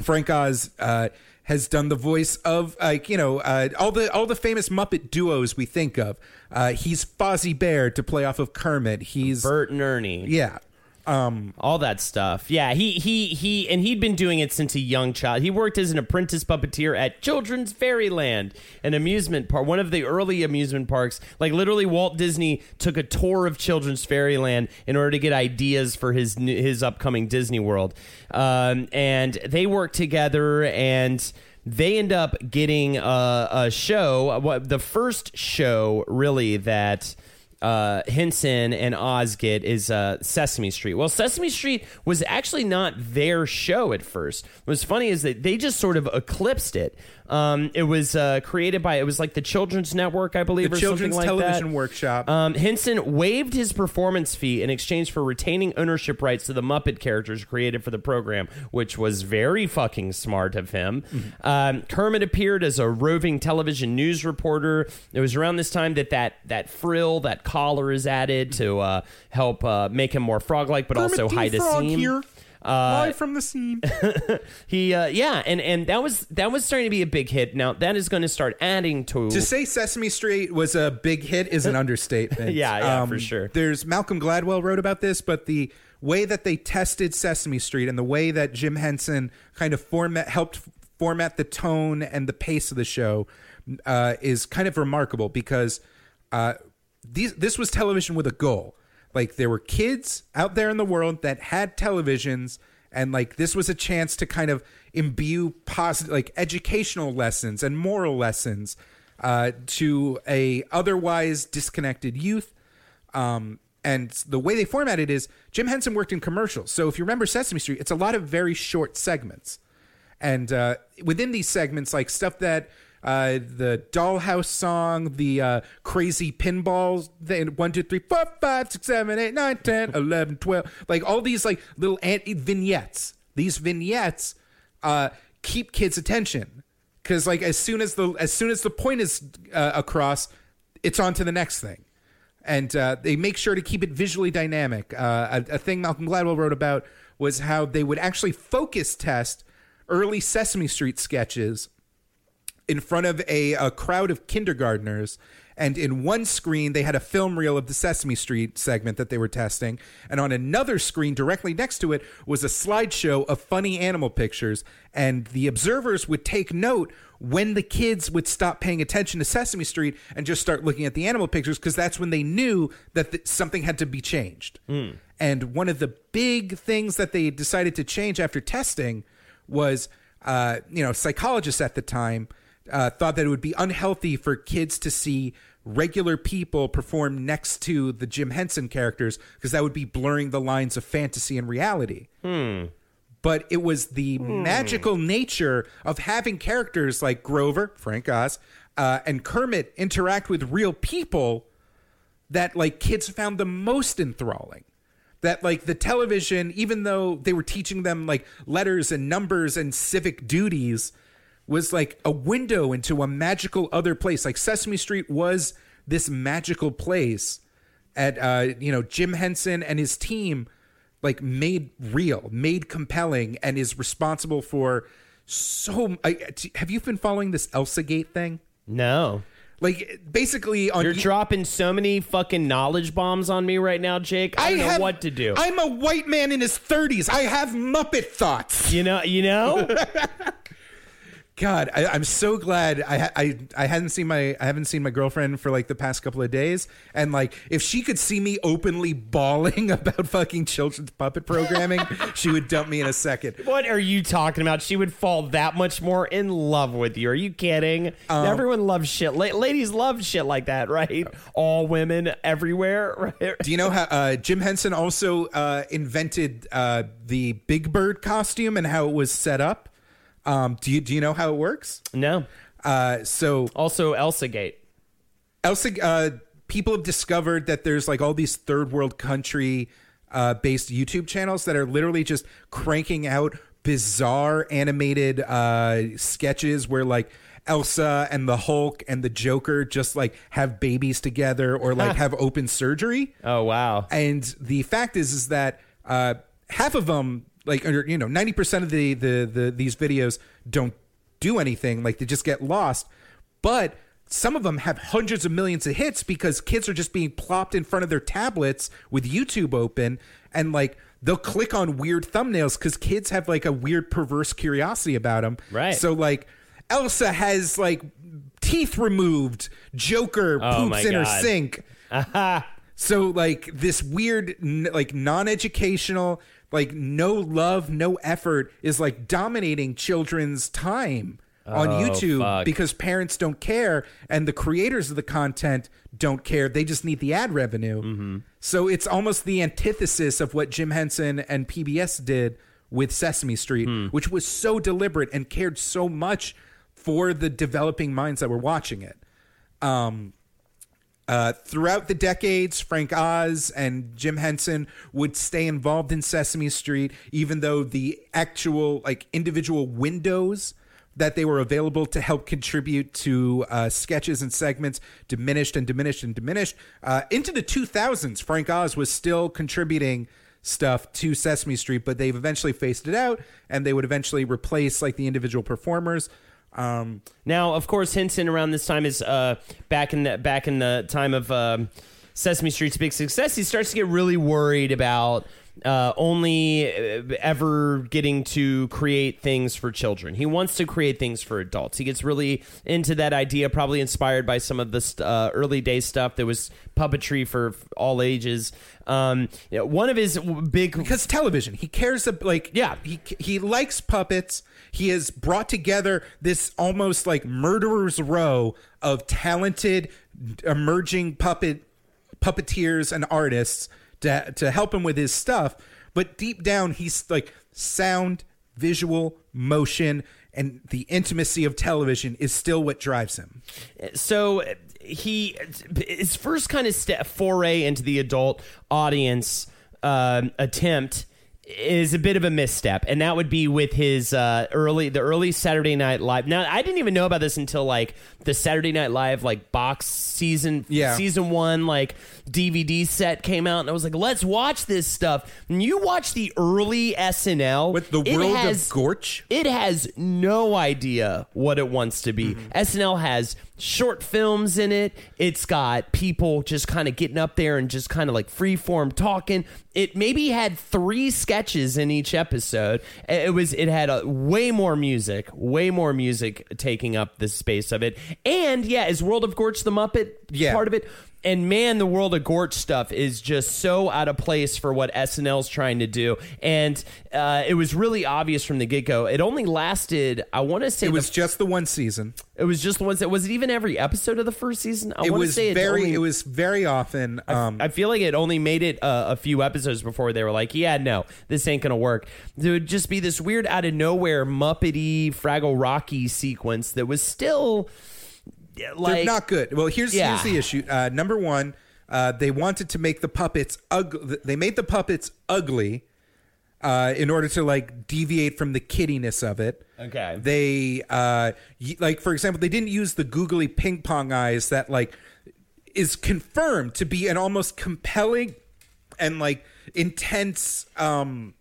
Frank Oz uh, has done the voice of like you know uh, all the all the famous Muppet duos we think of. Uh, he's Fozzie Bear to play off of Kermit. He's Bert and Ernie. yeah. Um, all that stuff. Yeah, he he he and he'd been doing it since a young child. He worked as an apprentice puppeteer at Children's Fairyland, an amusement park, one of the early amusement parks. Like literally Walt Disney took a tour of Children's Fairyland in order to get ideas for his his upcoming Disney World. Um, and they worked together and they end up getting a, a show, what the first show really that uh, Henson and Oz get is uh, Sesame Street. Well, Sesame Street was actually not their show at first. What's funny is that they just sort of eclipsed it. Um, it was uh, created by it was like the Children's Network, I believe, the or Children's something like Television that. Workshop. Um, Henson waived his performance fee in exchange for retaining ownership rights to the Muppet characters created for the program, which was very fucking smart of him. Um, Kermit appeared as a roving television news reporter. It was around this time that that, that frill, that collar is added to uh, help uh, make him more frog-like, but also Kermit the hide a Frog seam. here. Uh, Live from the scene. he, uh, yeah, and and that was that was starting to be a big hit. Now that is going to start adding to to say Sesame Street was a big hit is an understatement. Um, Yeah, yeah, for sure. There's Malcolm Gladwell wrote about this, but the way that they tested Sesame Street and the way that Jim Henson kind of format helped format the tone and the pace of the show uh, is kind of remarkable because uh, these this was television with a goal. Like there were kids out there in the world that had televisions and like this was a chance to kind of imbue positive like educational lessons and moral lessons uh, to a otherwise disconnected youth um, and the way they format it is Jim Henson worked in commercials. So if you remember Sesame Street, it's a lot of very short segments. And uh, within these segments, like stuff that uh, the Dollhouse song, the uh, crazy pinballs, the one, two, three, four, five, six, seven, eight, nine, ten, eleven, twelve, like all these like little ant- vignettes. These vignettes uh, keep kids' attention because like as soon as the as soon as the point is uh, across, it's on to the next thing and uh, they make sure to keep it visually dynamic. Uh, a, a thing Malcolm Gladwell wrote about was how they would actually focus test early Sesame Street sketches in front of a, a crowd of kindergartners. And in one screen, they had a film reel of the Sesame Street segment that they were testing. And on another screen, directly next to it, was a slideshow of funny animal pictures. And the observers would take note when the kids would stop paying attention to Sesame Street and just start looking at the animal pictures, because that's when they knew that th- something had to be changed. And one of the big things that they decided to change after testing was, uh, you know, psychologists at the time uh, thought that it would be unhealthy for kids to see regular people perform next to the Jim Henson characters because that would be blurring the lines of fantasy and reality. But it was the magical nature of having characters like Grover, Frank Oz, uh, and Kermit interact with real people that like kids found the most enthralling. That like the television even though they were teaching them like letters and numbers and civic duties was like a window into a magical other place like sesame street was this magical place at uh you know jim henson and his team like made real made compelling and is responsible for so I, have you been following this elsa gate thing no. like basically on You're y- dropping so many fucking knowledge bombs on me right now, Jake. I don't know what to do. I'm a white man in his 30s. I have Muppet thoughts. you know, you know. God, I, I'm so glad I, I I hadn't seen my I haven't seen my girlfriend for like the past couple of days, and like if she could see me openly bawling about fucking children's puppet programming, she would dump me in a second. what are you talking about? She would fall that much more in love with you. Are you kidding? Everyone loves shit. La- ladies love shit like that, right? All women everywhere, right? Do you know how uh, Jim Henson also uh, invented uh, the Big Bird costume and how it was set up? Um, do you do you know how it works? No. Uh, so Also, Elsa Gate. Elsa, uh, people have discovered that there's like all these third world country uh, based YouTube channels that are literally just cranking out bizarre animated uh, sketches where like Elsa and the Hulk and the Joker just like have babies together or like have open surgery. Oh wow. And the fact is, is that uh, half of them, like or, you know, ninety percent of the, the the these videos don't do anything. Like they just get lost. But some of them have hundreds of millions of hits because kids are just being plopped in front of their tablets with YouTube open and like they'll click on weird thumbnails because kids have like a weird perverse curiosity about them. Right. So like Elsa has like teeth removed. Joker Oh, poops in her God. sink. So like this weird, like non-educational, like no love, no effort is like dominating children's time on YouTube fuck. because parents don't care and the creators of the content don't care. They just need the ad revenue. So it's almost the antithesis of what Jim Henson and PBS did with Sesame Street, which was so deliberate and cared so much for the developing minds that were watching it. Um, uh, throughout the decades, Frank Oz and Jim Henson would stay involved in Sesame Street, even though the actual like individual windows that they were available to help contribute to uh, sketches and segments diminished and diminished and diminished. Uh, into the 2000s, Frank Oz was still contributing stuff to Sesame Street, but they've eventually phased it out, and they would eventually replace like the individual performers. Um, Now, of course, Henson around this time is uh, back in the back in the time of um, Sesame Street's big success. He starts to get really worried about uh, only uh, ever getting to create things for children. He wants to create things for adults. He gets really into that idea, probably inspired by some of the uh, early day stuff that was puppetry for all ages. Um, you know, one of his big because television he cares ab- like Yeah. he he likes puppets he has brought together this almost like murderers row of talented emerging puppet puppeteers and artists to to help him with his stuff. But deep down he's like sound visual motion and the intimacy of television is still what drives him. So he his first kind of step foray into the adult audience um attempt is a bit of a misstep and that would be with his uh, early the early saturday night live now i didn't even know about this until like the saturday night live like box season Yeah. season one like dvd set came out and i was like let's watch this stuff and you watch the early snl with the world has- of gorch it has no idea what it wants to be. SNL has short films in it. It's got people just kind of getting up there and just kind of like freeform talking. It maybe had three sketches in each episode. It was it had a, way more music, way more music taking up the space of it. And yeah, is World of Gorch the Muppet Yeah. part of it? And man, the world of Gorch stuff is just so out of place for what SNL's trying to do. And uh, it was really obvious from the get go. It only lasted, I want to say, it the- was just the one season it was just the ones that was it even every episode of the first season. I it want to was say very only- it was very often um I feel like it only made it uh, a few episodes before they were like, yeah, no, this ain't gonna work. There would just be this weird out of nowhere Muppety Fraggle Rocky sequence that was still yeah, They're not good. Well, here's Yeah. here's the issue. Uh, number one, uh, they wanted to make the puppets ugly. They made the puppets ugly uh, in order to like deviate from the kiddiness of it. Okay. They uh, y- like, for example, they didn't use the googly ping pong eyes that like is confirmed to be an almost compelling and like intense um,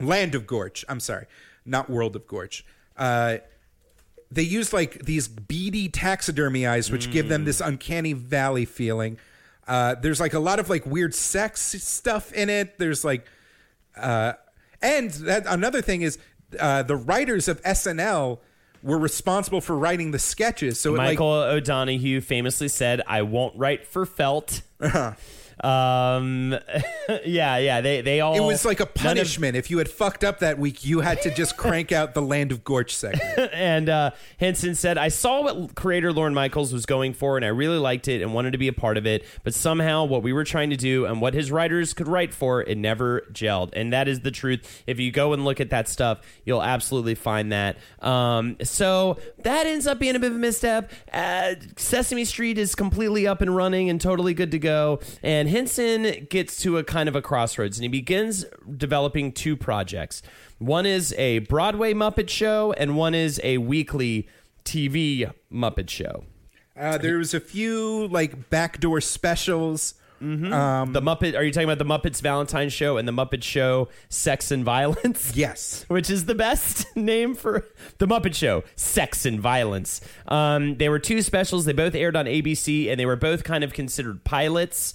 land of Gorch. I'm sorry, not world of Gorch. Uh, they use like these beady taxidermy eyes, which give them this uncanny valley feeling. Uh, there's like a lot of like weird sex stuff in it. There's like, uh, and that another thing is uh, the writers of SNL were responsible for writing the sketches. So it, like, Michael O'Donoghue famously said, "I won't write for felt." Um, yeah, yeah, they they all it was like a none of- punishment. if you had fucked up that week, you had to just crank out the Land of Gorch segment. and uh, Henson said, I saw what creator Lorne Michaels was going for, and I really liked it and wanted to be a part of it. But somehow, what we were trying to do and what his writers could write for, it never gelled. And that is the truth. If you go and look at that stuff, you'll absolutely find that. Um, so that ends up being a bit of a misstep. Uh, Sesame Street is completely up and running and totally good to go. And Henson gets to a kind of a crossroads, and he begins developing two projects. One is a Broadway Muppet show, and one is a weekly TV Muppet Show. Uh, there was a few like backdoor specials. Um, The Muppet. Are you talking about the Muppets Valentine Show and the Muppet Show Sex and Violence? yes. which is the best name for the Muppet Show, Sex and Violence. Um, they were two specials. They both aired on ABC, and they were both kind of considered pilots.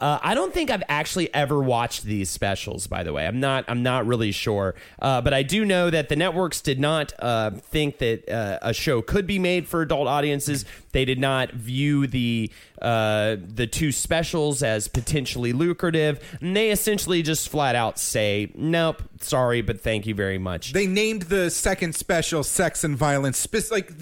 Uh, I don't think I've actually ever watched these specials. By the way, I'm not. I'm not really sure, uh, but I do know that the networks did not uh, think that uh, a show could be made for adult audiences. They did not view the uh, the two specials as potentially lucrative, and they essentially just flat out say, "Nope, sorry, but thank you very much." They named the second special "Sex and Violence." Spe- like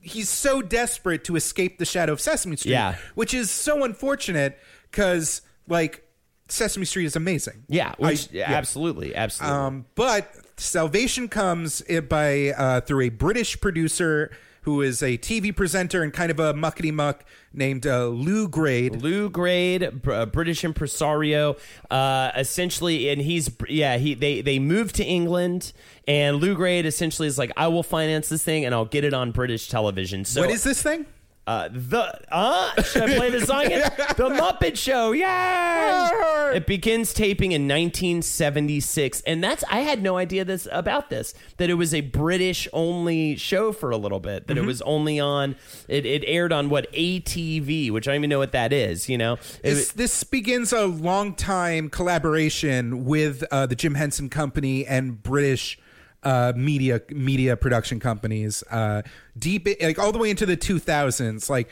he's so desperate to escape the shadow of Sesame Street, Yeah. which is so unfortunate because like Sesame Street is amazing. Yeah, I- which, yeah, absolutely, absolutely. Um, but salvation comes by uh, through a British producer who is a TV presenter and kind of a muckety muck named uh, Lew Grade. Lew Grade, br- uh, British impresario, uh, essentially, and he's yeah he they they moved to England, and Lew Grade essentially is like, I will finance this thing and I'll get it on British television. So what is this thing? Uh, the uh, should I play the song? again? the Muppet Show, yeah. It begins taping in 1976, and that's I had no idea this about this that it was a British only show for a little bit. That it was only on it, it aired on what ATV, which I don't even know what that is. You know, It- This, this begins a long time collaboration with uh, the Jim Henson Company and British uh, media media production companies. Uh, deep, like all the way into the 2000s. Like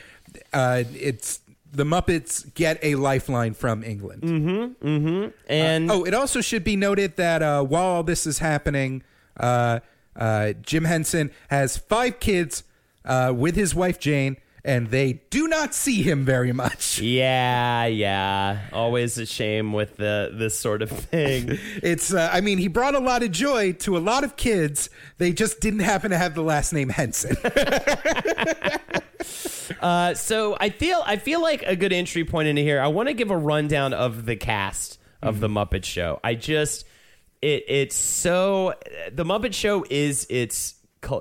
uh, it's the Muppets get a lifeline from England. and Oh, it also should be noted that uh, while all this is happening, uh, uh, Jim Henson has five kids uh, with his wife Jane, and they do not see him very much. yeah, yeah, always a shame with the this sort of thing. It's, uh, I mean, he brought a lot of joy to a lot of kids. They just didn't happen to have the last name Henson. Uh, so I feel I feel like a good entry point into here. I want to give a rundown of the cast of the Muppet Show. I just it it's so the Muppet Show is its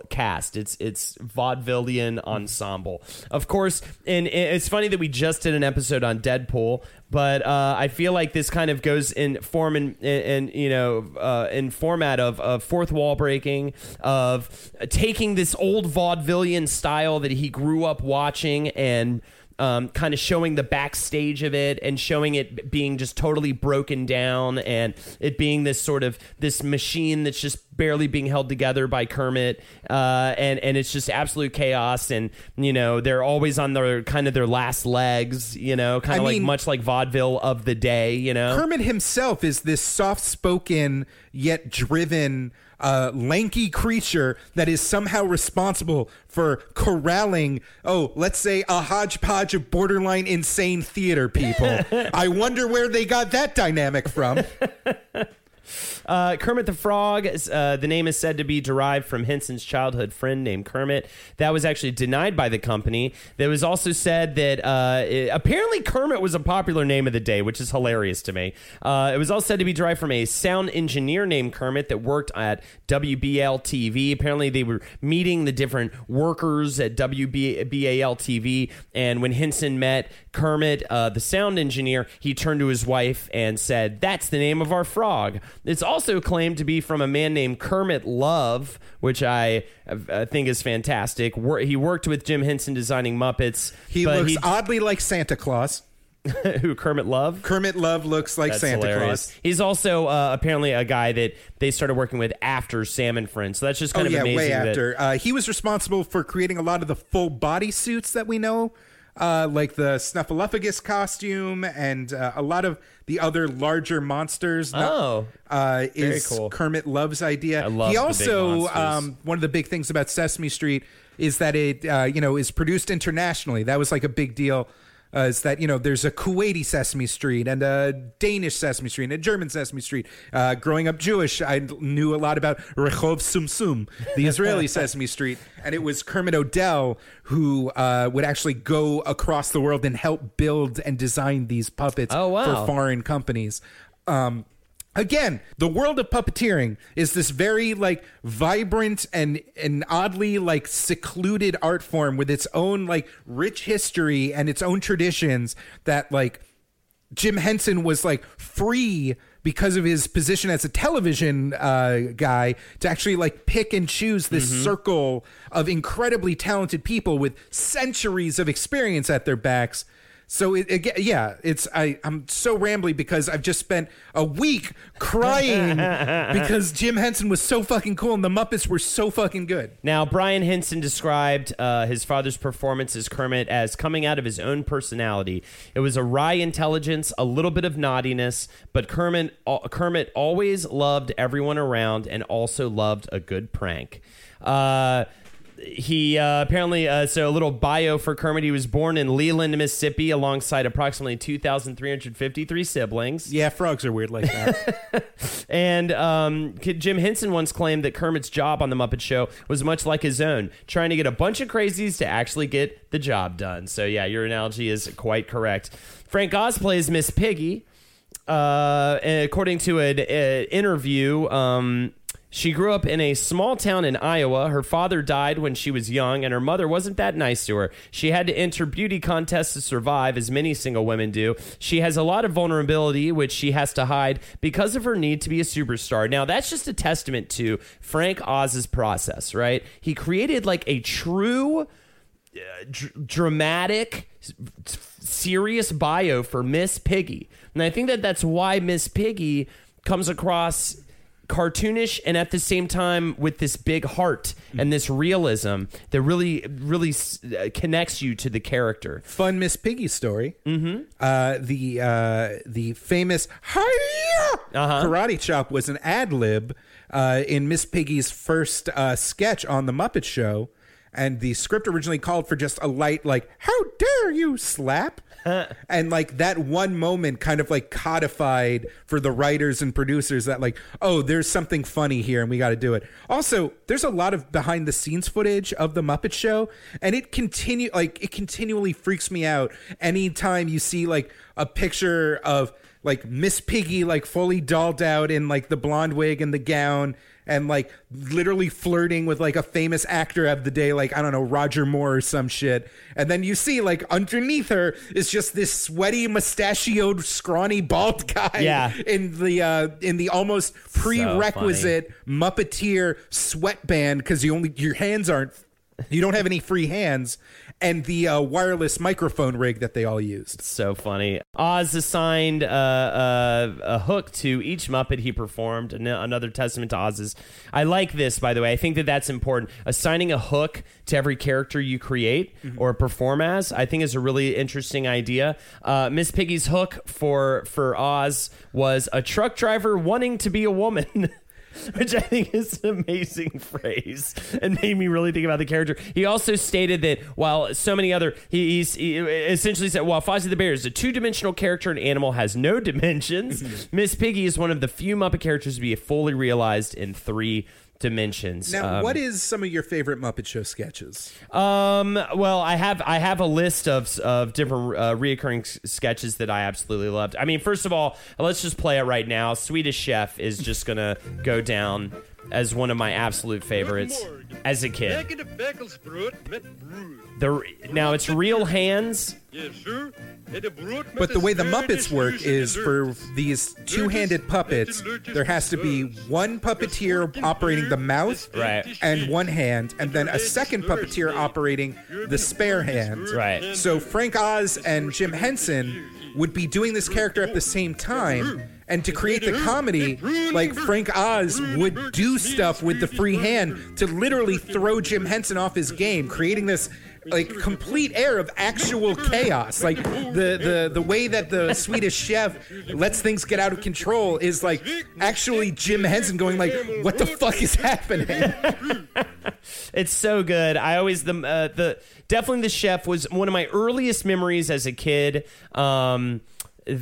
cast. It's it's vaudevillian ensemble. Of course and it's funny that we just did an episode on deadpool but uh, i feel like this kind of goes in form and and you know uh, in format of, of fourth wall breaking of taking this old vaudevillian style that he grew up watching and um, kind of showing the backstage of it and showing it being just totally broken down and it being this sort of this machine that's just barely being held together by Kermit uh, and and it's just absolute chaos and you know they're always on their kind of their last legs you know kind of like mean- much like vaudeville of the day you know? Kermit himself is this soft spoken yet driven, uh, lanky creature that is somehow responsible for corralling, oh, let's say a hodgepodge of borderline insane theater people. I wonder where they got that dynamic from. Uh, Kermit the Frog, uh, the name is said to be derived from Henson's childhood friend named Kermit. That was actually denied by the company. There was also said that uh, it- apparently Kermit was a popular name of the day, which is hilarious to me. Uh, it was also said to be derived from a sound engineer named Kermit that worked at WBAL TV. Apparently, they were meeting the different workers at WBAL TV, and when Henson met Kermit, uh, the sound engineer, he turned to his wife and said, That's the name of our frog. It's also claimed to be from a man named Kermit Love, which I uh, think is fantastic. He worked with Jim Henson designing Muppets. He looks oddly like Santa Claus. who Kermit Love? Kermit Love looks like That's Santa hilarious. Claus. He's also uh, apparently a guy that they started working with after Sam and Friends. So that's just Oh kind of yeah, amazing. way that- after. Uh, he was responsible for creating a lot of the full body suits that we know, uh, like the Snuffleupagus costume and uh, a lot of the other larger monsters. Not- Oh. uh, is cool. Kermit Love's idea. I love he also um, one of the big things about Sesame Street is that it uh, you know is produced internationally. That was like a big deal. Uh, is that you know there's a Kuwaiti Sesame Street and a Danish Sesame Street and a German Sesame Street. Uh, growing up Jewish, I knew a lot about Rehov Sum Sum, the Israeli Sesame Street, and it was Kermit Odell who uh, would actually go across the world and help build and design these puppets Oh, wow. for foreign companies. Um, again, the world of puppeteering is this very like vibrant and and oddly like secluded art form with its own like rich history and its own traditions that like Jim Henson was like free because of his position as a television uh, guy to actually like pick and choose this circle of incredibly talented people with centuries of experience at their backs. So it, it yeah, it's I I'm so rambly because I've just spent a week crying because Jim Henson was so fucking cool and the Muppets were so fucking good. Now, Brian Henson described uh, his father's performance as Kermit as coming out of his own personality. It was a wry intelligence, a little bit of naughtiness, but Kermit, al- Kermit always loved everyone around and also loved a good prank. Uh, he uh, apparently uh, so a little bio for Kermit. He was born in Leland, Mississippi, alongside approximately two thousand three hundred fifty-three siblings. Yeah, frogs are weird like that. And um, Jim Henson once claimed that Kermit's job on The Muppet Show was much like his own, trying to get a bunch of crazies to actually get the job done. So, yeah, your analogy is quite correct. Frank Oz plays Miss Piggy. Uh, according to an uh, interview, um, she grew up in a small town in Iowa. Her father died when she was young, and her mother wasn't that nice to her. She had to enter beauty contests to survive, as many single women do. She has a lot of vulnerability, which she has to hide because of her need to be a superstar. Now, that's just a testament to Frank Oz's process, right? He created like a true uh, dr- dramatic, serious bio for Miss Piggy. And I think that that's why Miss Piggy comes across cartoonish and at the same time with this big heart and this realism that really really s- uh, connects you to the character. Fun Miss Piggy story. Mm-hmm. Uh, the uh, the famous! Uh-huh. karate chop was an ad lib uh, in Miss Piggy's first uh, sketch on the Muppet Show, and the script originally called for just a light like "How dare you!" slap. and like that one moment kind of like codified for the writers and producers that like oh there's something funny here and we got to do it. Also there's a lot of behind the scenes footage of the muppet show and it continue like it continually freaks me out anytime you see like a picture of like miss piggy like fully dolled out in like the blonde wig and the gown and like literally flirting with like a famous actor of the day, like I don't know, Roger Moore or some shit. And then you see like underneath her is just this sweaty, mustachioed, scrawny, bald guy. Yeah. In the uh in the almost prerequisite Muppeteer sweatband because you only your hands aren't you don't have any free hands, and the uh, wireless microphone rig that they all used. So funny. Oz assigned uh, uh, a hook to each Muppet he performed. An- Another testament to Oz's. I like this, by the way. I think that that's important. Assigning a hook to every character you create or perform as, I think, is a really interesting idea. Uh, Miss Piggy's hook for for Oz was a truck driver wanting to be a woman. which I think is an amazing phrase and made me really think about the character. He also stated that while so many other, he, he's he essentially said, while Fozzie the Bear is a two dimensional character and animal has no dimensions, Miss Piggy is one of the few Muppet characters to be fully realized in three dimensions. Now, Um, what is some of your favorite Muppet Show sketches? um. Well, I have I have a list of of different uh, reoccurring s- sketches that I absolutely loved. I mean, first of all, let's just play it right now. Swedish Chef is just gonna go down as one of my absolute favorites as a kid. The now it's real hands. But the way the Muppets work is for these two-handed puppets, there has to be one puppeteer operating the mouth Right. and one hand, and then a second puppeteer operating the spare hand. Right. So Frank Oz and Jim Henson would be doing this character at the same time. And to create the comedy, like Frank Oz would do stuff with the free hand to literally throw Jim Henson off his game, creating this like complete air of actual chaos. Like the the the way that the Swedish chef lets things get out of control is like actually Jim Henson going like, "What the fuck is happening?" It's so good. I always the uh, the definitely the chef was one of my earliest memories as a kid. Um,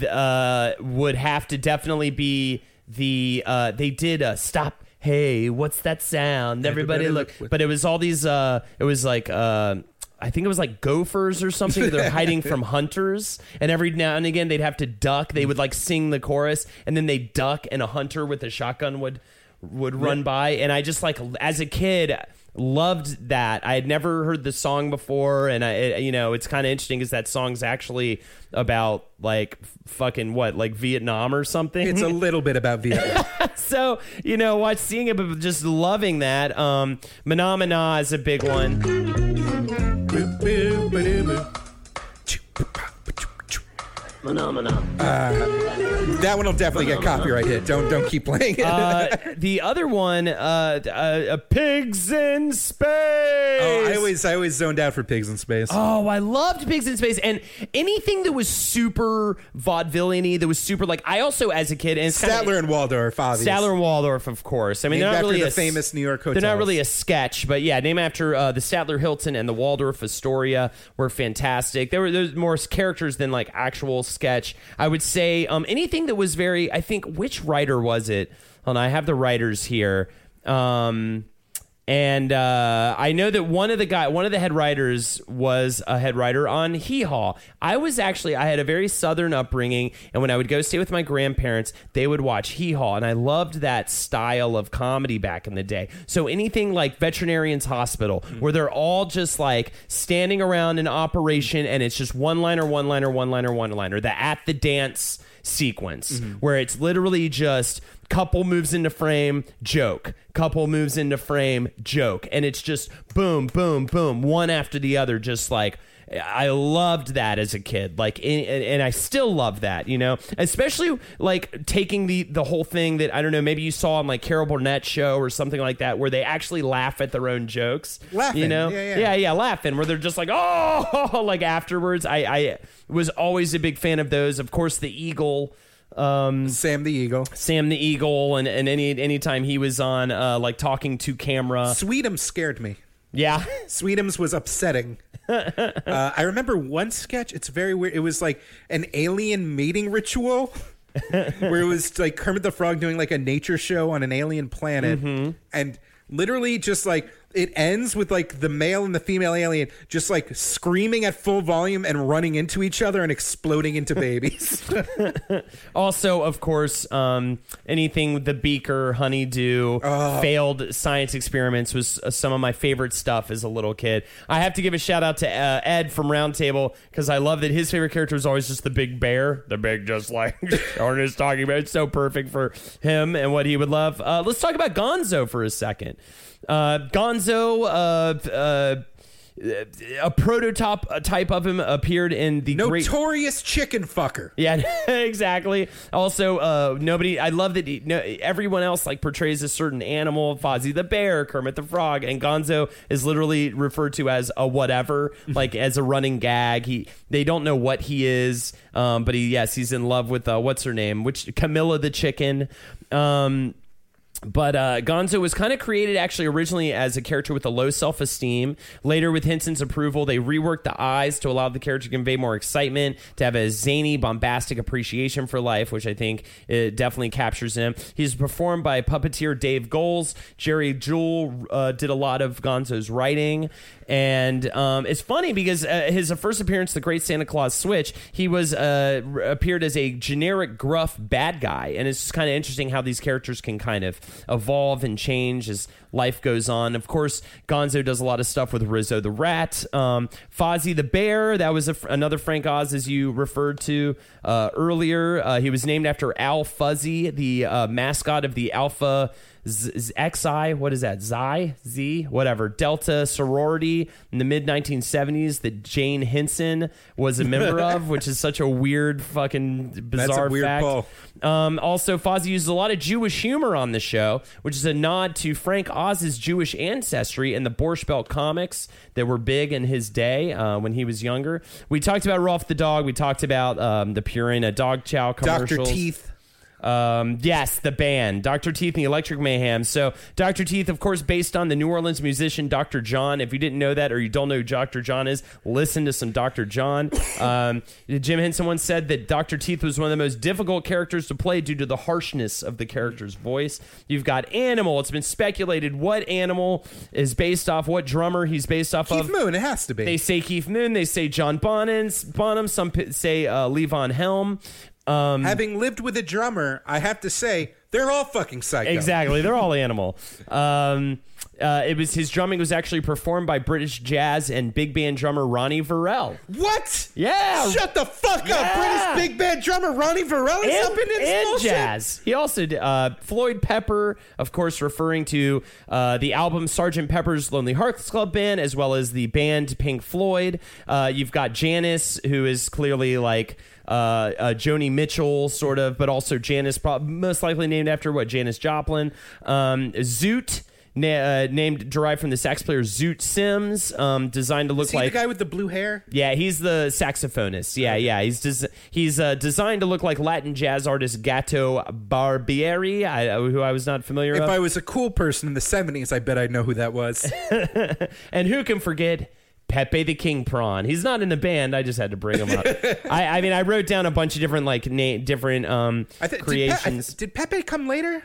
uh, would have to definitely be the uh, they did a stop. Hey, what's that sound? Everybody, Everybody look. look But it was all these. Uh, it was like. Uh, I think it was like gophers or something. They're hiding from hunters, and every now and again they'd have to duck. They would like sing the chorus, and then they duck, and a hunter with a shotgun would would run by. And I just like as a kid loved that. I had never heard the song before, and I it- you know it's kind of interesting because that song's actually about like fucking what like Vietnam or something. It's a little bit about Vietnam. so you know watch seeing it but just loving that um Mahna Mahna is a big one Uh, that one will definitely get copyright hit. Don't don't keep playing it. uh the other one uh, uh, uh pigs in space oh, I always I always zoned out for pigs in space. Oh, I loved Pigs in Space and anything that was super vaudevillian that was super like I also as a kid and it's kinda- and Waldorf, obviously. Statler and Waldorf, of course. I mean, Named they're not after really the a s- famous New York hotels. They're not really a sketch, but yeah, named after uh, the Statler Hilton and the Waldorf Astoria were fantastic. There were there's more characters than like actual sketch. I would say um, anything that was very. I think which writer was it? Hold on, I have the writers here. Um, and uh, I know that one of the guy, one of the head writers was a head writer on Hee Haw. I was actually, I had a very southern upbringing, and when I would go stay with my grandparents, they would watch Hee Haw, and I loved that style of comedy back in the day. So anything like Veterinarians Hospital, where they're all just like standing around an operation, and it's just one liner, one liner, one liner, one liner. The at the dance sequence where it's literally just couple moves into frame joke couple moves into frame joke and it's just boom boom boom one after the other just like I loved that as a kid, like, and, and I still love that, you know, especially like taking the the whole thing that I don't know, maybe you saw on like Carol Burnett show or something like that, where they actually laugh at their own jokes, Laughing, you know, yeah, yeah. yeah, yeah, laughing, where they're just like, oh, like afterwards. I I was always a big fan of those. Of course, the Eagle. Um, Sam the Eagle. Sam the Eagle, and, and any anytime he was on, uh, like talking to camera. Sweetums scared me. Yeah, Sweetums was upsetting. uh, I remember one sketch. It's very weird. It was like an alien mating ritual, where it was like Kermit the Frog doing like a nature show on an alien planet, and literally just like it ends with like the male and the female alien just like screaming at full volume and running into each other and exploding into babies. Also, of course, um, anything the Beaker, Honeydew, failed science experiments was uh, some of my favorite stuff as a little kid. I have to give a shout out to uh, Ed from Roundtable because I love that his favorite character was always just the big bear, the big just like is talking about. It's so perfect for him and what he would love. Uh, let's talk about Gonzo for a second. Uh, Gonzo. Uh, uh, a prototype type of him appeared in the great Notorious chicken fucker. yeah, exactly. Also, uh, nobody. I love that he, no, everyone else like portrays a certain animal. Fozzie the bear, Kermit the frog, and Gonzo is literally referred to as a whatever, like as a running gag. He they don't know what he is, um, but he yes, he's in love with uh, what's her name, which Camilla the chicken. Um, but uh, Gonzo was kind of created actually originally as a character with a low self esteem. Later, with Henson's approval, they reworked the eyes to allow the character to convey more excitement, to have a zany, bombastic appreciation for life, which I think it definitely captures him. He's performed by puppeteer Dave Goelz. Jerry Juhl uh, did a lot of Gonzo's writing. And um, it's funny because uh, his first appearance, The Great Santa Claus Switch, he was uh, appeared as a generic gruff bad guy, and it's kind of interesting how these characters can kind of evolve and change as life goes on. Of course, Gonzo does a lot of stuff with Rizzo the Rat, um, Fozzie the Bear. That was another Frank Oz, as you referred to uh, earlier. Uh, he was named after Al Fuzzy, the uh, mascot of the Alpha. Z- Z- XI, what is that? Xi, Z, whatever. Delta sorority in the mid 1970s that Jane Henson was a member of, which is such a weird, fucking bizarre weird fact. Um, also, Fozzie uses a lot of Jewish humor on the show, which is a nod to Frank Oz's Jewish ancestry and the Borscht Belt comics that were big in his day uh, when he was younger. We talked about Rolf the dog. We talked about um, the Purina dog chow commercials. Dr. Teeth. Um, yes, the band, Dr. Teeth and the Electric Mayhem. So, Dr. Teeth, of course, based on the New Orleans musician Dr. John. If you didn't know that or you don't know who Dr. John is, listen to some Dr. John. Um, Jim Henson once said that Dr. Teeth was one of the most difficult characters to play due to the harshness of the character's voice. You've got Animal. It's been speculated what Animal is based off, what drummer he's based off of. Keith of. Moon, it has to be. They say Keith Moon. They say John Bonham. Bonham. Some say uh, Levon Helm. Um, Having lived with a drummer, I have to say they're all fucking psycho. Exactly, they're all animal. Um, uh, it was his drumming was actually performed by British jazz and big band drummer Ronnie Verrell. What? Yeah. Shut the fuck Yeah. up, British big band drummer Ronnie Verrell is and, up in this and bullshit. jazz. He also did, uh, Floyd Pepper, of course, referring to uh, the album Sergeant Pepper's Lonely Hearts Club Band, as well as the band Pink Floyd. Uh, you've got Janice, who is clearly like uh, uh, Joni Mitchell, sort of, but also Janice, prob- most likely named after what Janis Joplin. Um, Zoot. Na- uh, named derived from the sax player Zoot Sims, um, designed to look Is he like the guy with the blue hair? yeah, he's the saxophonist. Yeah, yeah. He's des- he's uh, designed to look like Latin jazz artist Gato Barbieri, I, uh, who I was not familiar If with. I was a cool person in the 70s, I bet I'd know who that was. and who can forget Pepe the King Prawn? He's not in the band. I just had to bring him up. I, I mean, I wrote down a bunch of different like na- different um, I thi- creations. Did, Pe- did Pepe come later?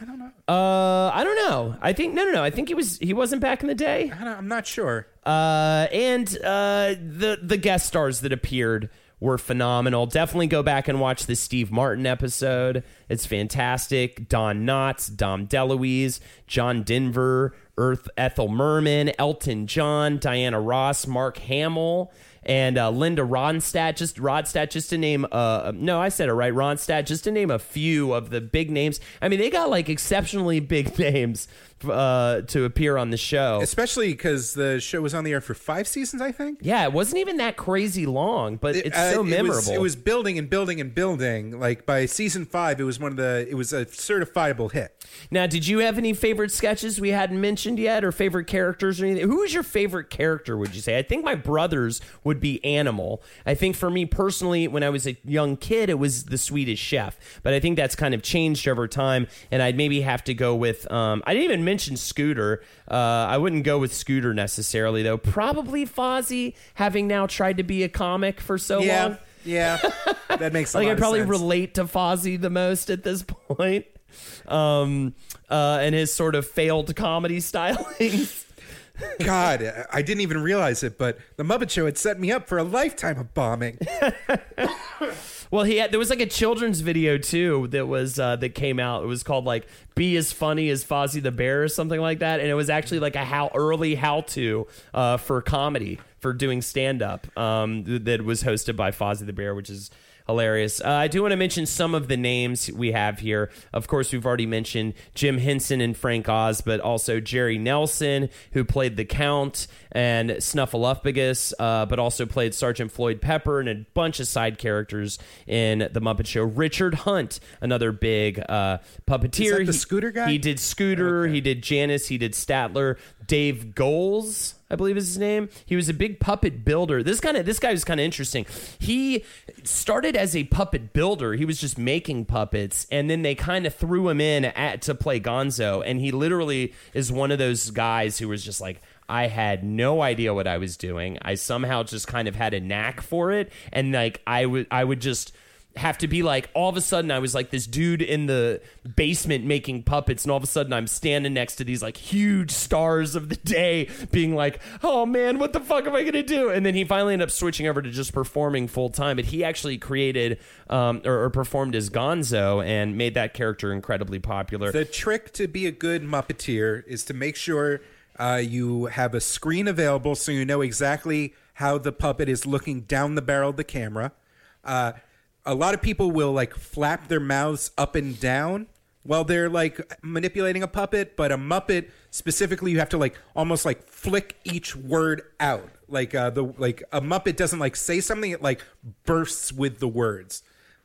I don't know. uh, I don't know. I think no, no, no. I think he was he wasn't back in the day. I don't, I'm not sure. Uh, and uh, the the guest stars that appeared were phenomenal. Definitely go back and watch the Steve Martin episode. It's fantastic. Don Knotts, Dom DeLuise, John Denver, Earth Ethel Merman, Elton John, Diana Ross, Mark Hamill. And uh, Linda Ronstadt, just Rodstadt, just to name. Uh, no, I said it right, Ronstadt, just to name a few of the big names. I mean, they got like exceptionally big names uh, to appear on the show. Especially because the show was on the air for five seasons, I think. Yeah, it wasn't even that crazy long, but it's Uh, so it was- memorable. It was, building and building and building. Like by season five, it was one of the. It was a certifiable hit. now, did you have any favorite sketches we hadn't mentioned yet, or favorite characters or anything? Who was your favorite character? Would you say? I think my brothers would be Animal. I think for me personally, when I was a young kid, it was the Swedish Chef. But I think that's kind of changed over time, and I'd maybe have to go with. Um, I didn't even mention Scooter. Uh, I wouldn't go with Scooter necessarily, though. Probably Fozzie, having now tried to be a comic for so Yeah, long. yeah, that makes like I probably sense. relate to Fozzie the most at this point, um, uh, and his sort of failed comedy stylings. God, I didn't even realize it, but the Muppet Show had set me up for a lifetime of bombing. well, he had there was like a children's video too that was uh, that came out. It was called like "Be as Funny as Fozzie the Bear" or something like that, and it was actually like a how early how to uh, for comedy for doing stand up um, that was hosted by Fozzie the Bear, which is hilarious. Uh, I do want to mention some of the names we have here. Of course, we've already mentioned Jim Henson and Frank Oz, but also Jerry Nelson, who played the Count, and Snuffleupagus, uh, but also played Sergeant Floyd Pepper and a bunch of side characters in The Muppet Show. Richard Hunt, another big uh, puppeteer. The He- Scooter guy? He did Scooter, he did Janice, he did Statler. Dave Goelz, I believe is his name. He was a big puppet builder. This kind of this guy was kind of interesting. He started as a puppet builder. He was just making puppets, and then they kind of threw him in at to play Gonzo. And he literally is one of those guys who was just like. I had no idea what I was doing. I somehow just kind of had a knack for it, and like I would, I would just have to be like all of a sudden I was like this dude in the basement making puppets and all of a sudden I'm standing next to these like huge stars of the day being like oh man what the fuck am I gonna do and then he finally ended up switching over to just performing full time but he actually created um, or, or performed as Gonzo and made that character incredibly popular The trick to be a good Muppeteer is to make sure uh, you have a screen available so you know exactly how the puppet is looking down the barrel of the camera. Uh, a lot of people will like flap their mouths up and down while they're like manipulating a puppet, but a Muppet specifically, you have to like almost like flick each word out. Like uh, the like a Muppet doesn't like say something; it like bursts with the words.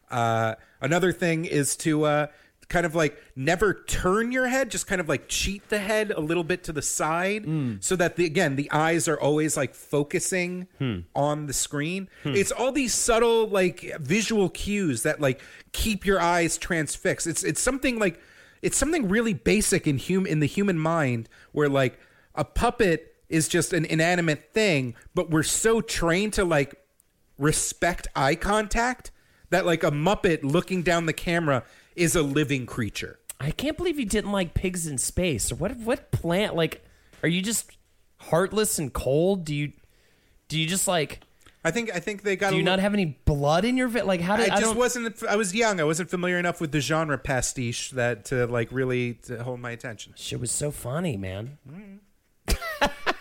Uh, another thing is to uh, kind of like never turn your head, just kind of like cheat the head a little bit to the side mm. so that the again the eyes are always like focusing hmm. on the screen. Hmm. It's all these subtle like visual cues that like keep your eyes transfixed. It's it's something like it's something really basic in hum in the human mind where like a puppet is just an inanimate thing, but we're so trained to like respect eye contact that like a muppet looking down the camera is a living creature. I can't believe you didn't like pigs in space. What what plant like are you just heartless and cold? Do you do you just like I think I think they got. do a you li- not have any blood in your vi- like how did I, just don't wasn't. I was young. I wasn't familiar enough with the genre pastiche that to like really to hold my attention. shit was so funny, man. Mm.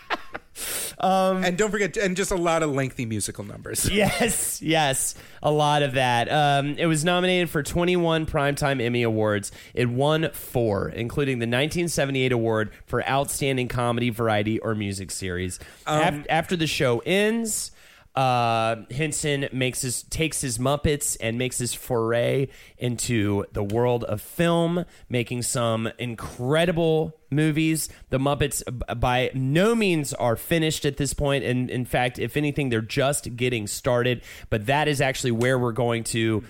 and don't forget, and just a lot of lengthy musical numbers. Yes, yes, a lot of that. Um, it was nominated for 21 Primetime Emmy Awards. It won four, including the 1978 award for Outstanding Comedy, Variety, or Music Series. Af- after the show ends, uh, Henson makes his takes his Muppets and makes his foray into the world of film, making some incredible movies. The Muppets, by no means, are finished at this point, and in fact, if anything, they're just getting started. But that is actually where we're going to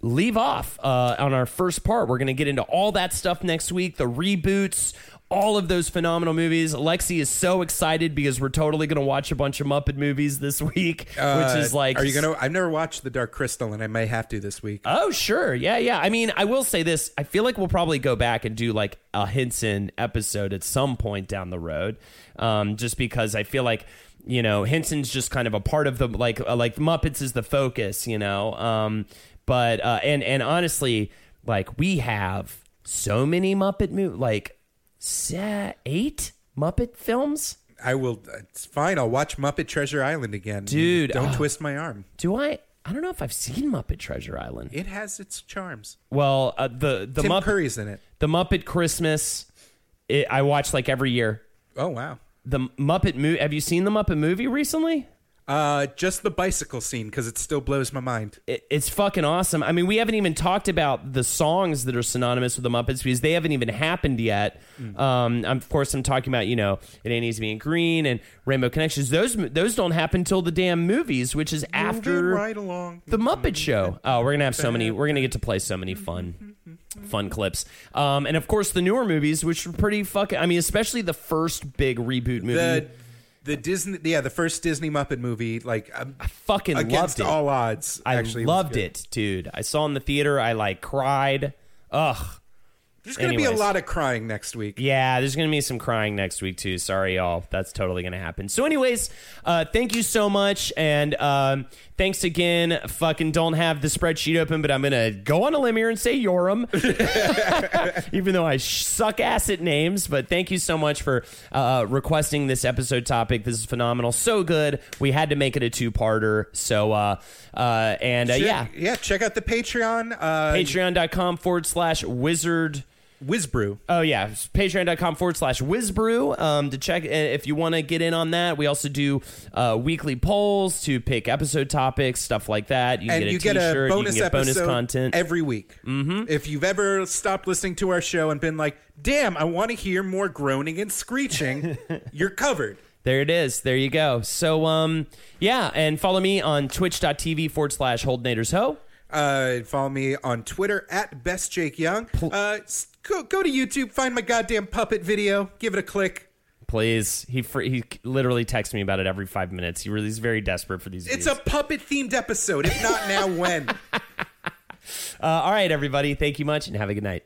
leave off uh, on our first part. We're going to get into all that stuff next week, the reboots, all of those phenomenal movies. Lexi is so excited because we're totally going to watch a bunch of Muppet movies this week, which is Uh, like, are you gonna? I've never watched The Dark Crystal, and I may have to this week. Oh, sure. Yeah, yeah. I mean, I will say this. I feel like we'll probably go back and do like a Henson episode at some point down the road. Um, just because I feel like, you know, Henson's just kind of a part of the like uh, like Muppets is the focus, you know. Um, but uh and and honestly, like we have so many Muppet mo- like eight Muppet films. I will. It's fine. I'll watch Muppet Treasure Island again, Dude, Don't oh. twist my arm. Do I I don't know if I've seen Muppet Treasure Island. It has its charms. Well, uh, the the Tim Muppet Curry's in it. the Muppet Christmas. It, I watch like every year. Oh wow. The Muppet movie. Have you seen the Muppet movie recently? Uh, just the bicycle scene because it still blows my mind. It, it's fucking awesome. I mean, we haven't even talked about the songs that are synonymous with the Muppets because they haven't even happened yet. Um, of course, I'm talking about you know it ain't easy being green and Rainbow Connections. Those those don't happen until the damn movies, which is after right along. the Muppet Show. Oh, we're gonna have so many. We're gonna get to play so many fun, fun clips. Um, and of course the newer movies, which were pretty fucking. I mean, especially the first big reboot movie. the the Disney, yeah, the first Disney Muppet movie, like um, fucking against loved it. all odds. I actually loved it, dude. I saw in the theater. I like cried. Ugh. There's gonna be a lot of crying next week. Yeah, there's going to be some crying next week too. Sorry, y'all. That's totally going to happen. So, anyways, uh, thank you so much, and um, thanks again. Fucking don't have the spreadsheet open, but I'm going to go on a limb here and say Yoram, even though I suck ass at names. But thank you so much for uh, requesting this episode topic. This is phenomenal, so good. We had to make it a two parter. So, uh, uh, and uh, Check- yeah, yeah. Check out the Patreon. Uh, Patreon.com forward slash wizard. Whizbrew. Oh yeah, patreon.com forward slash whizbrew um, to check uh, if you want to get in on that. We also do uh, weekly polls to pick episode topics, stuff like that. You can and get a you get a t-shirt, bonus you can get bonus content. every week. Mm-hmm. If you've ever stopped listening to our show and been like, "Damn, I want to hear more groaning and screeching," you're covered. there it is. There you go. So um yeah, and follow me on twitch.tv forward slash holdnadersho. Uh, follow me on Twitter at best Jake Young. Uh, s- go go to YouTube, find my goddamn puppet video, give it a click. Please, he fr- he literally texts me about it every five minutes. He really is very desperate for these. It's views. a puppet themed episode. If not now, when? uh, all right, everybody. Thank you much, and have a good night.